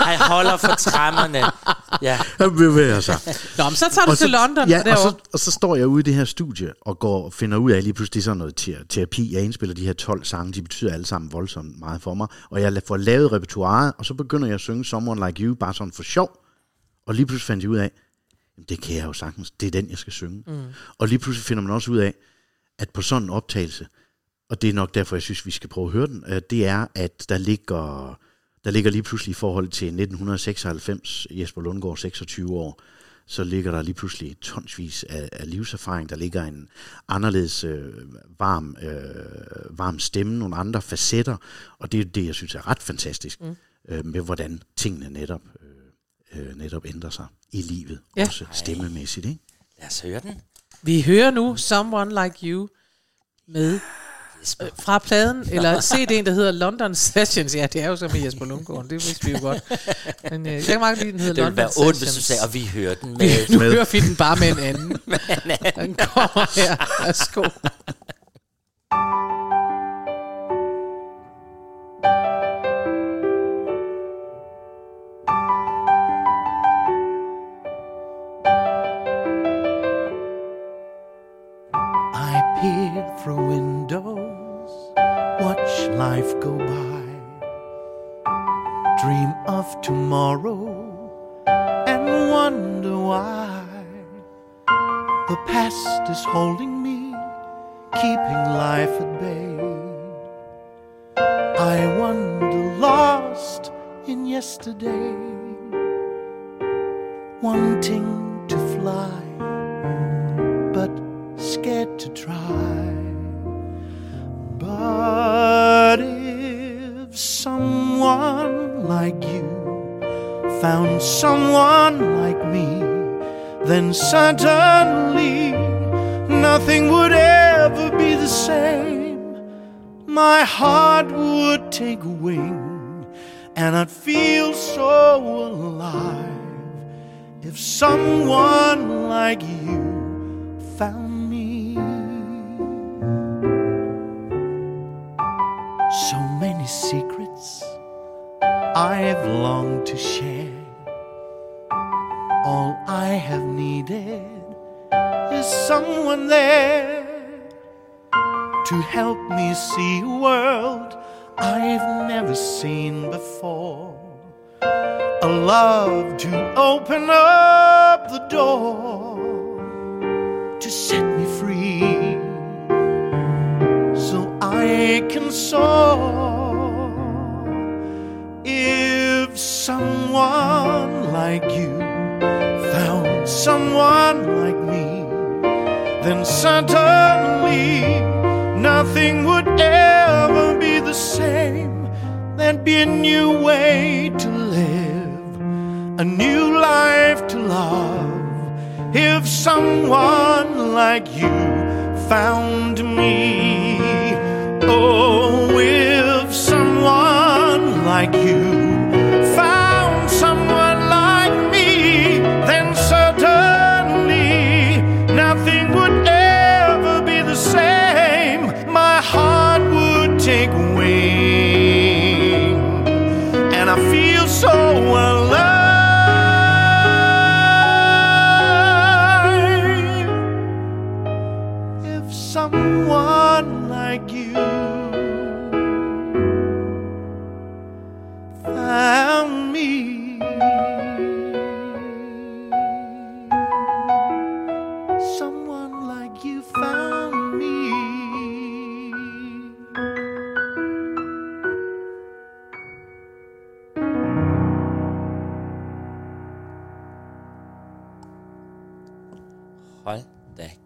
Han holder for trammerne. Ja. han bevæger sig. Nå, men så tager du Og til London ja, og, så, og så står jeg ude i det her studie og går og finder ud af lige pludselig er sådan noget te- terapi. Jeg indspiller de her 12 sange, de betyder alle sammen voldsomt meget for mig. Og jeg får lavet repertoiret, og så begynder jeg at synge Someone Like You, bare sådan for sjov. Og lige pludselig fandt jeg ud af, jamen, det kan jeg jo sagtens, det er den, jeg skal synge. Mm. Og lige pludselig finder man også ud af, at på sådan en optagelse, og det er nok derfor, jeg synes, vi skal prøve at høre den, øh, det er, at der ligger der ligger lige pludselig i forhold til 1996, Jesper Lundgaard 26 år, så ligger der lige pludselig tonsvis af, af livserfaring. Der ligger en anderledes øh, varm, øh, varm stemme, nogle andre facetter, og det er det, jeg synes er ret fantastisk, mm. øh, med hvordan tingene netop, øh, øh, netop ændrer sig i livet, Ja. ja. også stemmemæssigt. Ikke? Lad os høre den. Vi hører nu Someone Like You med øh, fra pladen, eller [LAUGHS] CD'en, der hedder London Sessions. Ja, det er jo så med Jesper Lundgaard, det vidste vi jo godt. Men øh, jeg kan meget lide, den hedder Det ville London være Sessions. ondt, hvis du sagde, og vi hører den med... nu Med. hører vi den bare med en anden. [LAUGHS] Den kommer her. Værsgo. I peer through windows, life go by, dream of tomorrow, and wonder why the past is holding me, keeping life at bay. I wander lost in yesterday, wanting to fly but scared to try. Found someone like me, then suddenly nothing would ever be the same. My heart would take wing, and I'd feel so alive if someone like you found me. So many secrets I've longed to share. All I have needed is someone there to help me see a world I've never seen before. A love to open up the door to set me free so I can soar. If someone like you found someone like me, then suddenly nothing would ever be the same. There'd be a new way to live, a new life to love. If someone like you found me, oh, if someone like you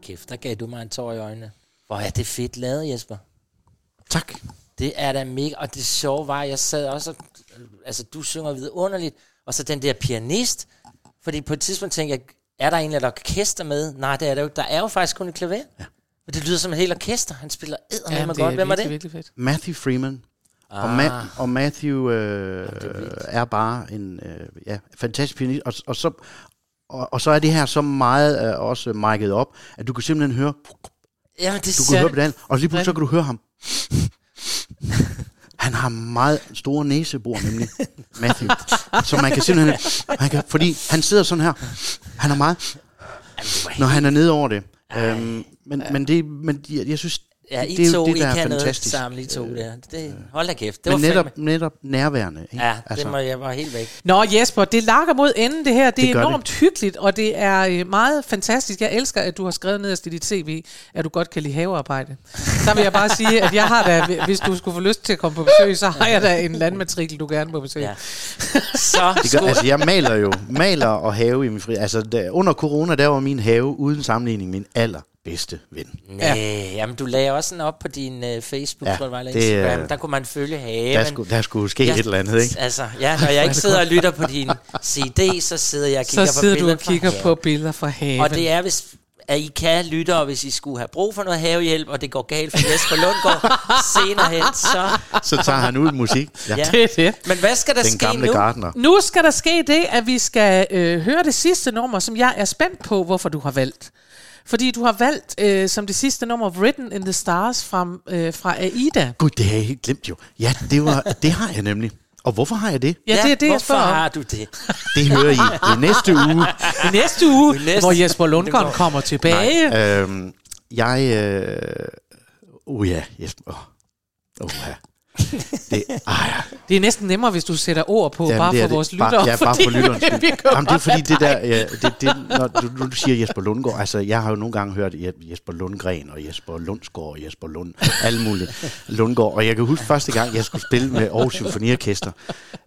kæft, der gav du mig en tår i øjnene. Hvor er det fedt lavet, Jesper. Tak. Det er da mega, og det sjove var, at jeg sad også, og, altså du synger vidunderligt, og så den der pianist, fordi på et tidspunkt tænkte jeg, er der egentlig et orkester med? Nej, det er der jo. Der er jo faktisk kun et klaver. Ja. Men det lyder som et helt orkester. Han spiller eddermame Jamen, er godt. Hvem er virkelig, det? virkelig fedt. Matthew Freeman. Ah. Og, Ma- og Matthew øh, er, er bare en øh, ja, fantastisk pianist. Og, og, så, og, og så er det her så meget øh, også mic'et op, at du kan simpelthen høre, Jamen, det du kan høre på den, og lige pludselig så kan du høre ham. [LAUGHS] Han har meget store næsebor, nemlig [LAUGHS] Matthew. så man kan simpelthen, man kan, fordi han sidder sådan her, han er meget, når han er nede over det. Øhm, men, men, det, men jeg, jeg synes, Ja, I det jo to, det, I der er kan noget fantastisk. sammen, I to der. Det, hold da kæft. Det Men var netop, fandme, netop nærværende. Ikke? ja, det må jeg var helt væk. Nå Jesper, det lakker mod enden det her. Det, Det er gør det. enormt hyggeligt, og det er øh, meget fantastisk. Jeg elsker, at du har skrevet ned i dit CV, at du godt kan lide havearbejde. Der vil jeg bare sige, at jeg har da, hvis du skulle få lyst til at komme på besøg, så har jeg da en landmatrikel, du gerne må besøge. Ja. [LAUGHS] Så Det gør, altså, jeg maler jo maler og have i min fri. Altså, der, under corona, der var min have uden sammenligning min allerbedste ven. Nej, ja. jamen du lagde også sådan op på din uh, Facebook, Ja, tror jeg, eller det, Instagram. øh, der kunne man følge haven. Der skulle, der skulle ske Ja, et eller andet, ikke? Altså, ja, når jeg ikke sidder og lytter på din [LAUGHS] CD, så sidder jeg og kigger Så på sidder du billeder og kigger på billeder fra haven. Og det er, hvis at I kan lytte, og hvis I skulle have brug for noget havehjælp, og det går galt for Jesper Lundgaard [LAUGHS] senere hen, så... Så tager han ud musik. Ja. Ja. det er det. Men hvad skal der Den ske gamle nu? gartner. Nu skal der ske det, at vi skal øh, høre det sidste nummer, som jeg er spændt på, hvorfor du har valgt. Fordi du har valgt øh, som det sidste nummer Written in the Stars fra, øh, fra Aida. Gud, det har jeg helt glemt jo. Ja, det, var, det har jeg nemlig. Og hvorfor har jeg det? Ja, det er det, jeg hvorfor spørger om. har du det? Det hører I i næste uge. I næste uge, I næste- hvor Jesper Lundgaard kommer tilbage. Øhm, jeg... Øh, uh, ja, Jesper. Uh, ja. [LAUGHS] Det, ah, ja. Det er næsten nemmere, hvis du sætter ord på, Jamen, bare det er for vores Bare- lyttere. ja, bare for lytterens [LAUGHS] skyld. Jamen, det er fordi det der, ja, det, det, når du, du siger Jesper Lundgaard, altså jeg har jo nogle gange hørt Je- Jesper Lundgren og Jesper Lundsgaard og Jesper Lund, alle mulige Lundgaard, og jeg kan huske første gang, jeg skulle spille med Aarhus Symfoniorkester,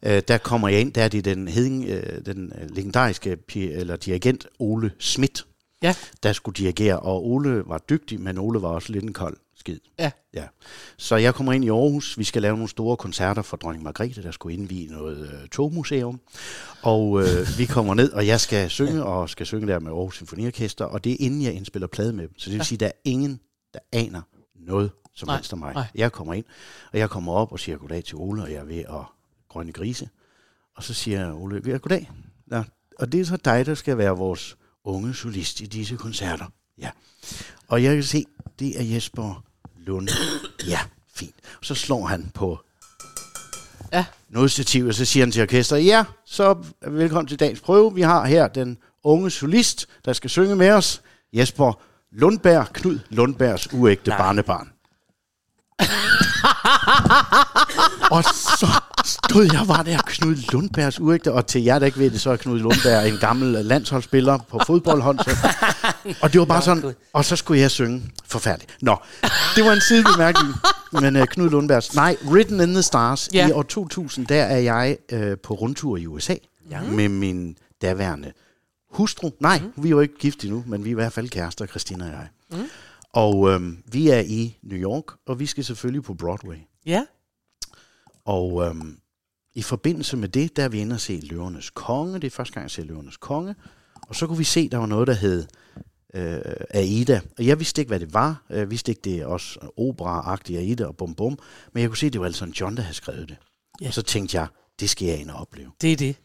øh, der kommer jeg ind, der er det den, heding, øh, den øh, legendariske eller dirigent Ole Schmidt, Ja. der skulle dirigere, og Ole var dygtig, men Ole var også lidt en kold skid. Ja. Ja. Så jeg kommer ind i Aarhus. Vi skal lave nogle store koncerter for dronning Margrethe, der skulle indvige noget øh, togmuseum. Og øh, vi kommer ned, og jeg skal synge, og skal synge der med Aarhus Symfoniorkester, og det er inden jeg indspiller plade med dem. Så det vil sige, der er ingen, der aner noget som Nej, helst om mig. nej. Jeg kommer ind, og jeg kommer op og siger goddag til Ole, og jeg er ved at grønne grise. Og så siger Ole, ja, goddag. Ja, og det er så dig, der skal være vores unge solist i disse koncerter. Ja. Og jeg kan se, det er Jesper Lund. Ja, fint. Så slår han på Ja. noget stativ, og så siger han til orkestret, ja, så velkommen til dagens prøve. Vi har her den unge solist, der skal synge med os. Jesper Lundberg, Knud Lundbergs uægte Nej. barnebarn. [LAUGHS] og så stod jeg bare der, Knud Lundbergs uægte, og til jer, der ikke ved det, så er Knud Lundberg en gammel landsholdsspiller på fodboldhånd. Og det var bare sådan, og så skulle jeg synge. Forfærdeligt. Nå, det var en sidebemærkning. Men uh, Knud Lundbergs, nej, Written in the Stars. Ja. I år 2000, der er jeg uh, på rundtur i USA ja. med min daværende hustru. Nej, mm. vi er jo ikke gift endnu, men vi er i hvert fald kærester, Christina og jeg. Mm. Og øhm, vi er i New York, og vi skal selvfølgelig på Broadway. Ja. Og øhm, i forbindelse med det, der er vi inde og se Løvernes Konge. Det er første gang, jeg ser Løvernes Konge. Og så kunne vi se, der var noget, der hed øh, Aida. Og jeg vidste ikke, hvad det var. Jeg vidste ikke, det er også opera-agtigt Aida og bum bum. Men jeg kunne se, det var altså en John, der havde skrevet det. Ja. Og så tænkte jeg, det skal jeg ind og opleve. Det er det.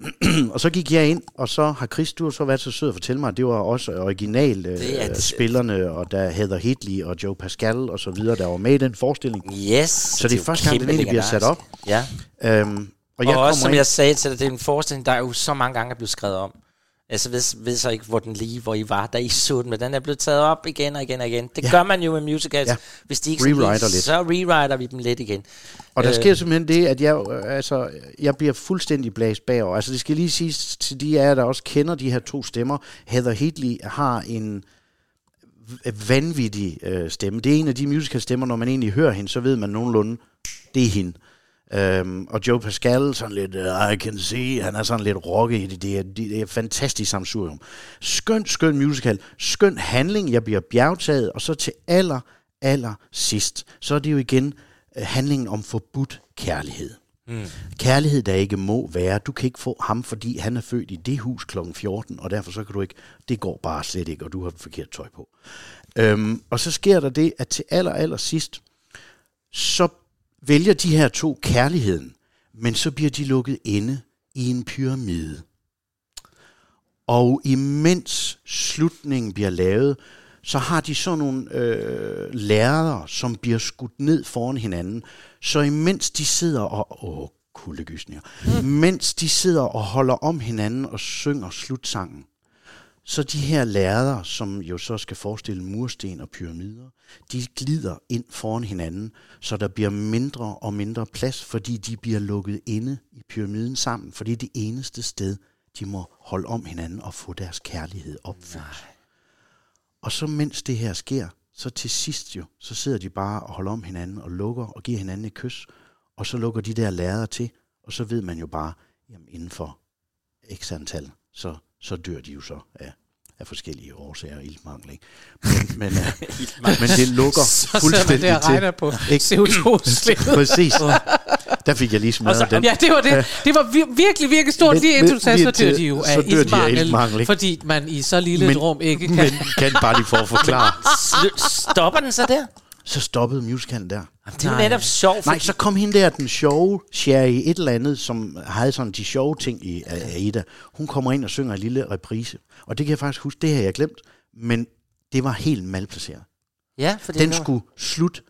[CLEARS THROAT] og så gik jeg ind, og så har Chris, du har så været så sød at fortælle mig, at det var også original Det er øh, det. spillerne, og der Heather Hitley og Joe Pascal og så videre, der var med i den forestilling. Yes. Så det er første gang, den egentlig bliver sat op. Ja. Øhm, og jeg og også, som ind, jeg sagde til dig, det er en forestilling, der er jo så mange gange er blevet skrevet om. Altså, ved, ved så ikke, hvor den lige, hvor I var, da I så den, men den er blevet taget op igen og igen og igen. Det Ja. gør man jo med musicals. Ja. Hvis de ikke Rewriter lige, lidt. så rewriter vi dem lidt igen. og der øh, sker simpelthen det, at jeg, øh, altså, jeg bliver fuldstændig blæst bagover. Altså det skal lige siges til de af jer, der også kender de her to stemmer. Heather Hitley har en vanvittig øh, stemme. Det er en af de musical stemmer, når man egentlig hører hende, så ved man nogenlunde, det er hende. Øhm, og Joe Pascal, sådan lidt, uh, I can see, han er sådan lidt rocket i det. Det er, det er et fantastisk samsurium. Skøn, skøn musical. Skøn handling, jeg bliver bjergtaget. Og så til aller, aller sidst, så er det jo igen øh, handlingen om forbudt kærlighed. Mm. Kærlighed, der ikke må være. Du kan ikke få ham, fordi han er født i det hus kl. 14, og derfor så kan du ikke, det går bare slet ikke, og du har forkert tøj på. Øhm, og så sker der det, at til aller, aller sidst, så vælger de her to kærligheden, men så bliver de lukket inde i en pyramide. Og imens slutningen bliver lavet, så har de sådan nogle øh, lærere, som bliver skudt ned foran hinanden. Så imens de sidder og... Åh, kuldegysninger. Mm. Mens de sidder og holder om hinanden og synger slutsangen, så de her lærere, som jo så skal forestille mursten og pyramider, de glider ind foran hinanden, så der bliver mindre og mindre plads, fordi de bliver lukket inde i pyramiden sammen, fordi det er det eneste sted, de må holde om hinanden og få deres kærlighed opfyldt. Og så mens det her sker, så til sidst jo, så sidder de bare og holder om hinanden og lukker og giver hinanden et kys, og så lukker de der lærere til, og så ved man jo bare, jamen inden for x antal, så, så dør de jo så af, af forskellige årsager, iltmangel, ikke? Men, men, [LAUGHS] uh, men det lukker Så fuldstændig der til. regner på [LAUGHS] Ikke? CO2-udslippet. Præcis. Der fik jeg lige smadret så, den. ja, det var det. Det var vir- virkelig, virkelig stort. Men- Lige indtil du sagde, så dør de jo af så iltmangel, iltmangel, fordi man i så lille et Men- rum ikke kan... Men kan bare lige for at forklare. [LAUGHS] Stopper den så der? Så stoppede musicalen der. Jamen, det er netop sjovt. Nej, så kom hende der, den sjove Sherry et eller andet, som havde sådan de sjove ting i Aida. Hun kommer ind og synger en lille reprise. Og det kan jeg faktisk huske, det har jeg glemt. Men det var helt malplaceret. Ja, fordi Den nu- skulle slutte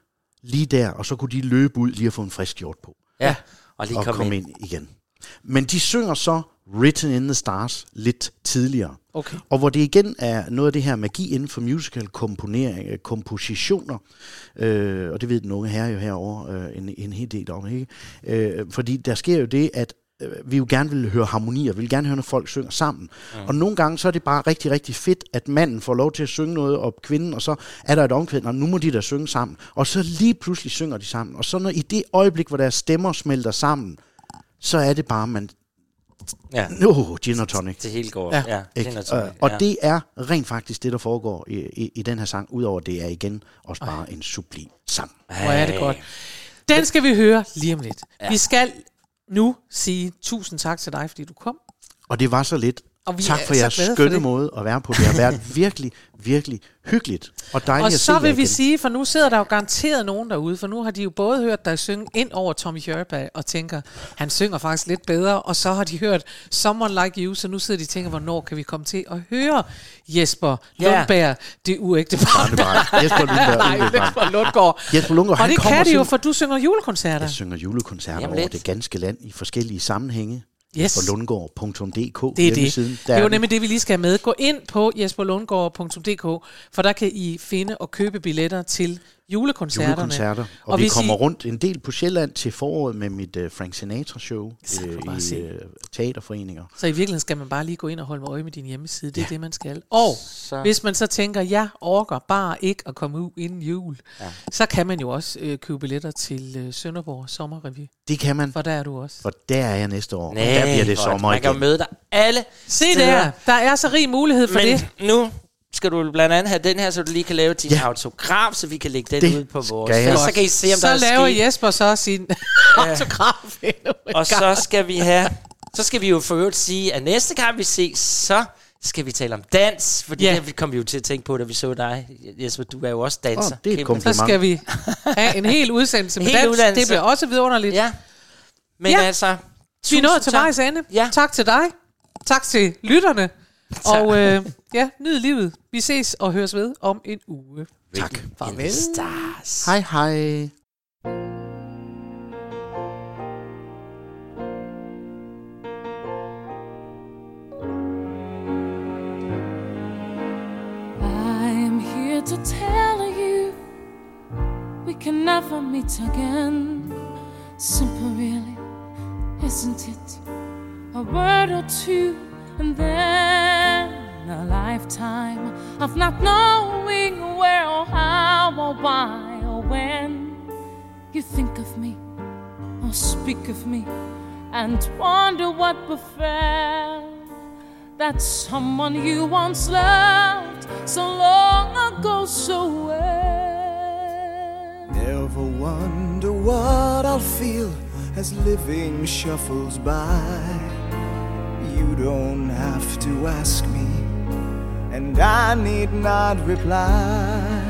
lige der, og så kunne de løbe ud lige at få en frisk gjort på. Ja, og lige og komme komme ind. ind igen. Men de synger så Written in the Stars lidt tidligere. Okay. Og hvor det igen er noget af det her magi inden for musical komponering, øh, kompositioner, øh, og det ved den unge herre jo herovre øh, en, en hel del om, ikke? Øh, fordi der sker jo det, at øh, vi jo gerne vil høre harmonier, vi vil gerne høre, når folk synger sammen. Mm. Og nogle gange så er det bare rigtig, rigtig fedt, at manden får lov til at synge noget, og kvinden, og så er der et omkvæd, og nu må de da synge sammen. Og så lige pludselig synger de sammen. Og så når i det øjeblik, hvor deres stemmer smelter sammen, så er det bare, man... Ja. No, gin og tonic. Det hele går. Ja, Ja, ikke? gin og tonic, og ja. det er rent faktisk det, der foregår i, i, i den her sang, udover at det er igen også bare en sublim sang. Hvor er det godt. Den skal vi høre lige om lidt. Ja. Vi skal nu sige tusind tak til dig, fordi du kom. Og det var så lidt. Og vi tak for jeres glade for skønne det. måde at være på. Det har været [LAUGHS] virkelig, virkelig hyggeligt og dejligt Og at se så jer vil vi igen. sige, for nu sidder der jo garanteret nogen derude, for nu har de jo både hørt dig synge ind over Tommy Hjørberg og tænker, han synger faktisk lidt bedre, og så har de hørt Someone Like You, så nu sidder de og tænker, hvornår kan vi komme til at høre Jesper Ja. Lundberg, det uægte barn. Jesper Lundberg, [LAUGHS] Nej. Jesper Lundgaard. Jesper Lundgaard, og det kan de jo, for du synger julekoncerter. Jeg synger julekoncerter Jamen over lidt. det ganske land i forskellige sammenhænge. Yes. På lundgaard.dk Det er det. hjemmesiden. Det er jo nemlig det, vi lige skal have med. Gå ind på jesperlundgaard.dk, for der kan I finde og købe billetter til julekoncerterne. julekoncerter. Og, og vi kommer I, rundt en del på Sjælland til foråret med mit uh, Frank Sinatra-show uh, bare i se. uh, teaterforeninger. Så i virkeligheden skal man bare lige gå ind og holde med øje med din hjemmeside. Det er det, man skal. Og Så- hvis man så tænker, jeg orker bare ikke at komme ud inden jul, Ja. så kan man jo også øh, købe billetter til øh, Sønderborg Sommerrevy. Det kan man. For der er du også. For der er jeg næste år. Nej, og der bliver det sommer man kan jo igen. møde dig alle Se der, der er så rig mulighed for Men det. nu skal du blandt andet have den her, så du lige kan lave din ja. autograf, så vi kan lægge den Det ud på vores skal. Så kan I se, om så der er laver sket. Jesper så sin autograf [LAUGHS] Og så skal vi have, så skal vi jo for øvrigt sige, at næste gang vi ses, så skal vi tale om dans, fordi Ja. det kom vi jo til at tænke på, da vi så dig. Jesper, du er jo også danser. Åh, det er et kompliment. Så skal vi have en hel udsendelse med Hel dans. uddannelse. Det bliver også vidunderligt. Ja. Men Ja. altså, Vi er nået til vejs ende. Ja. Tak til dig. Tak til lytterne. [LAUGHS] Og øh, ja, nyd livet. Vi ses og høres ved om en uge. Tak. Farvel. Stars. Hej hej. I'm here to tell you we can never meet again. Simple, really, isn't it? A word or two, and then a lifetime of not knowing where or how or why or when you think of me or speak of me and wonder what befell that someone you once loved so long ago so well. Never wonder what I'll feel as living shuffles by. You don't have to ask me, and I need not reply.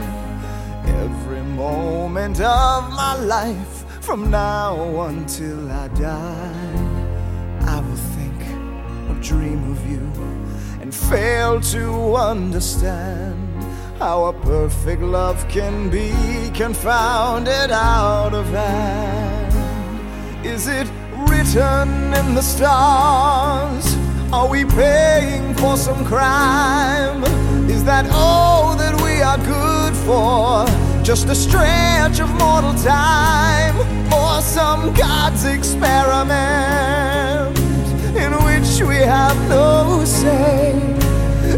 Every moment of my life, from now until I die, I will think or dream of you and fail to understand how a perfect love can be confounded out of hand. Is it written in the stars? Are we paying for some crime? Is that all that we are good for? Just a stretch of mortal time, or some God's experiment in which we have no say,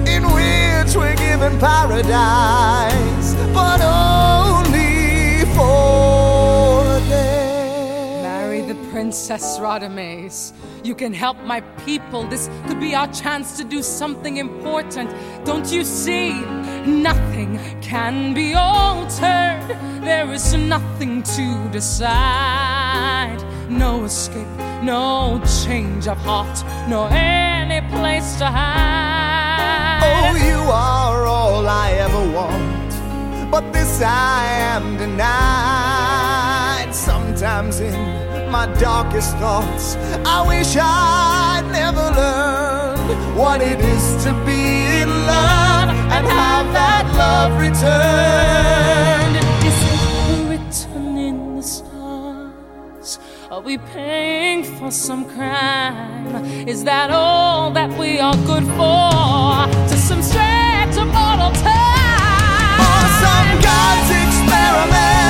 in which we're given paradise, but only for them. Marry the Princess Radames you can help my people. This could be our chance to do something important. Don't you see? Nothing can be altered. There is nothing to decide. No escape, no change of heart, no any place to hide. Oh, you are all I ever want, but this I am denied. Sometimes in my darkest thoughts, I wish I'd never learned what it is to be in love and have that love returned. Is it written in the stars? Are we paying for some crime? Is that all that we are good for? To some stretch of mortal time? Or some God's experiment?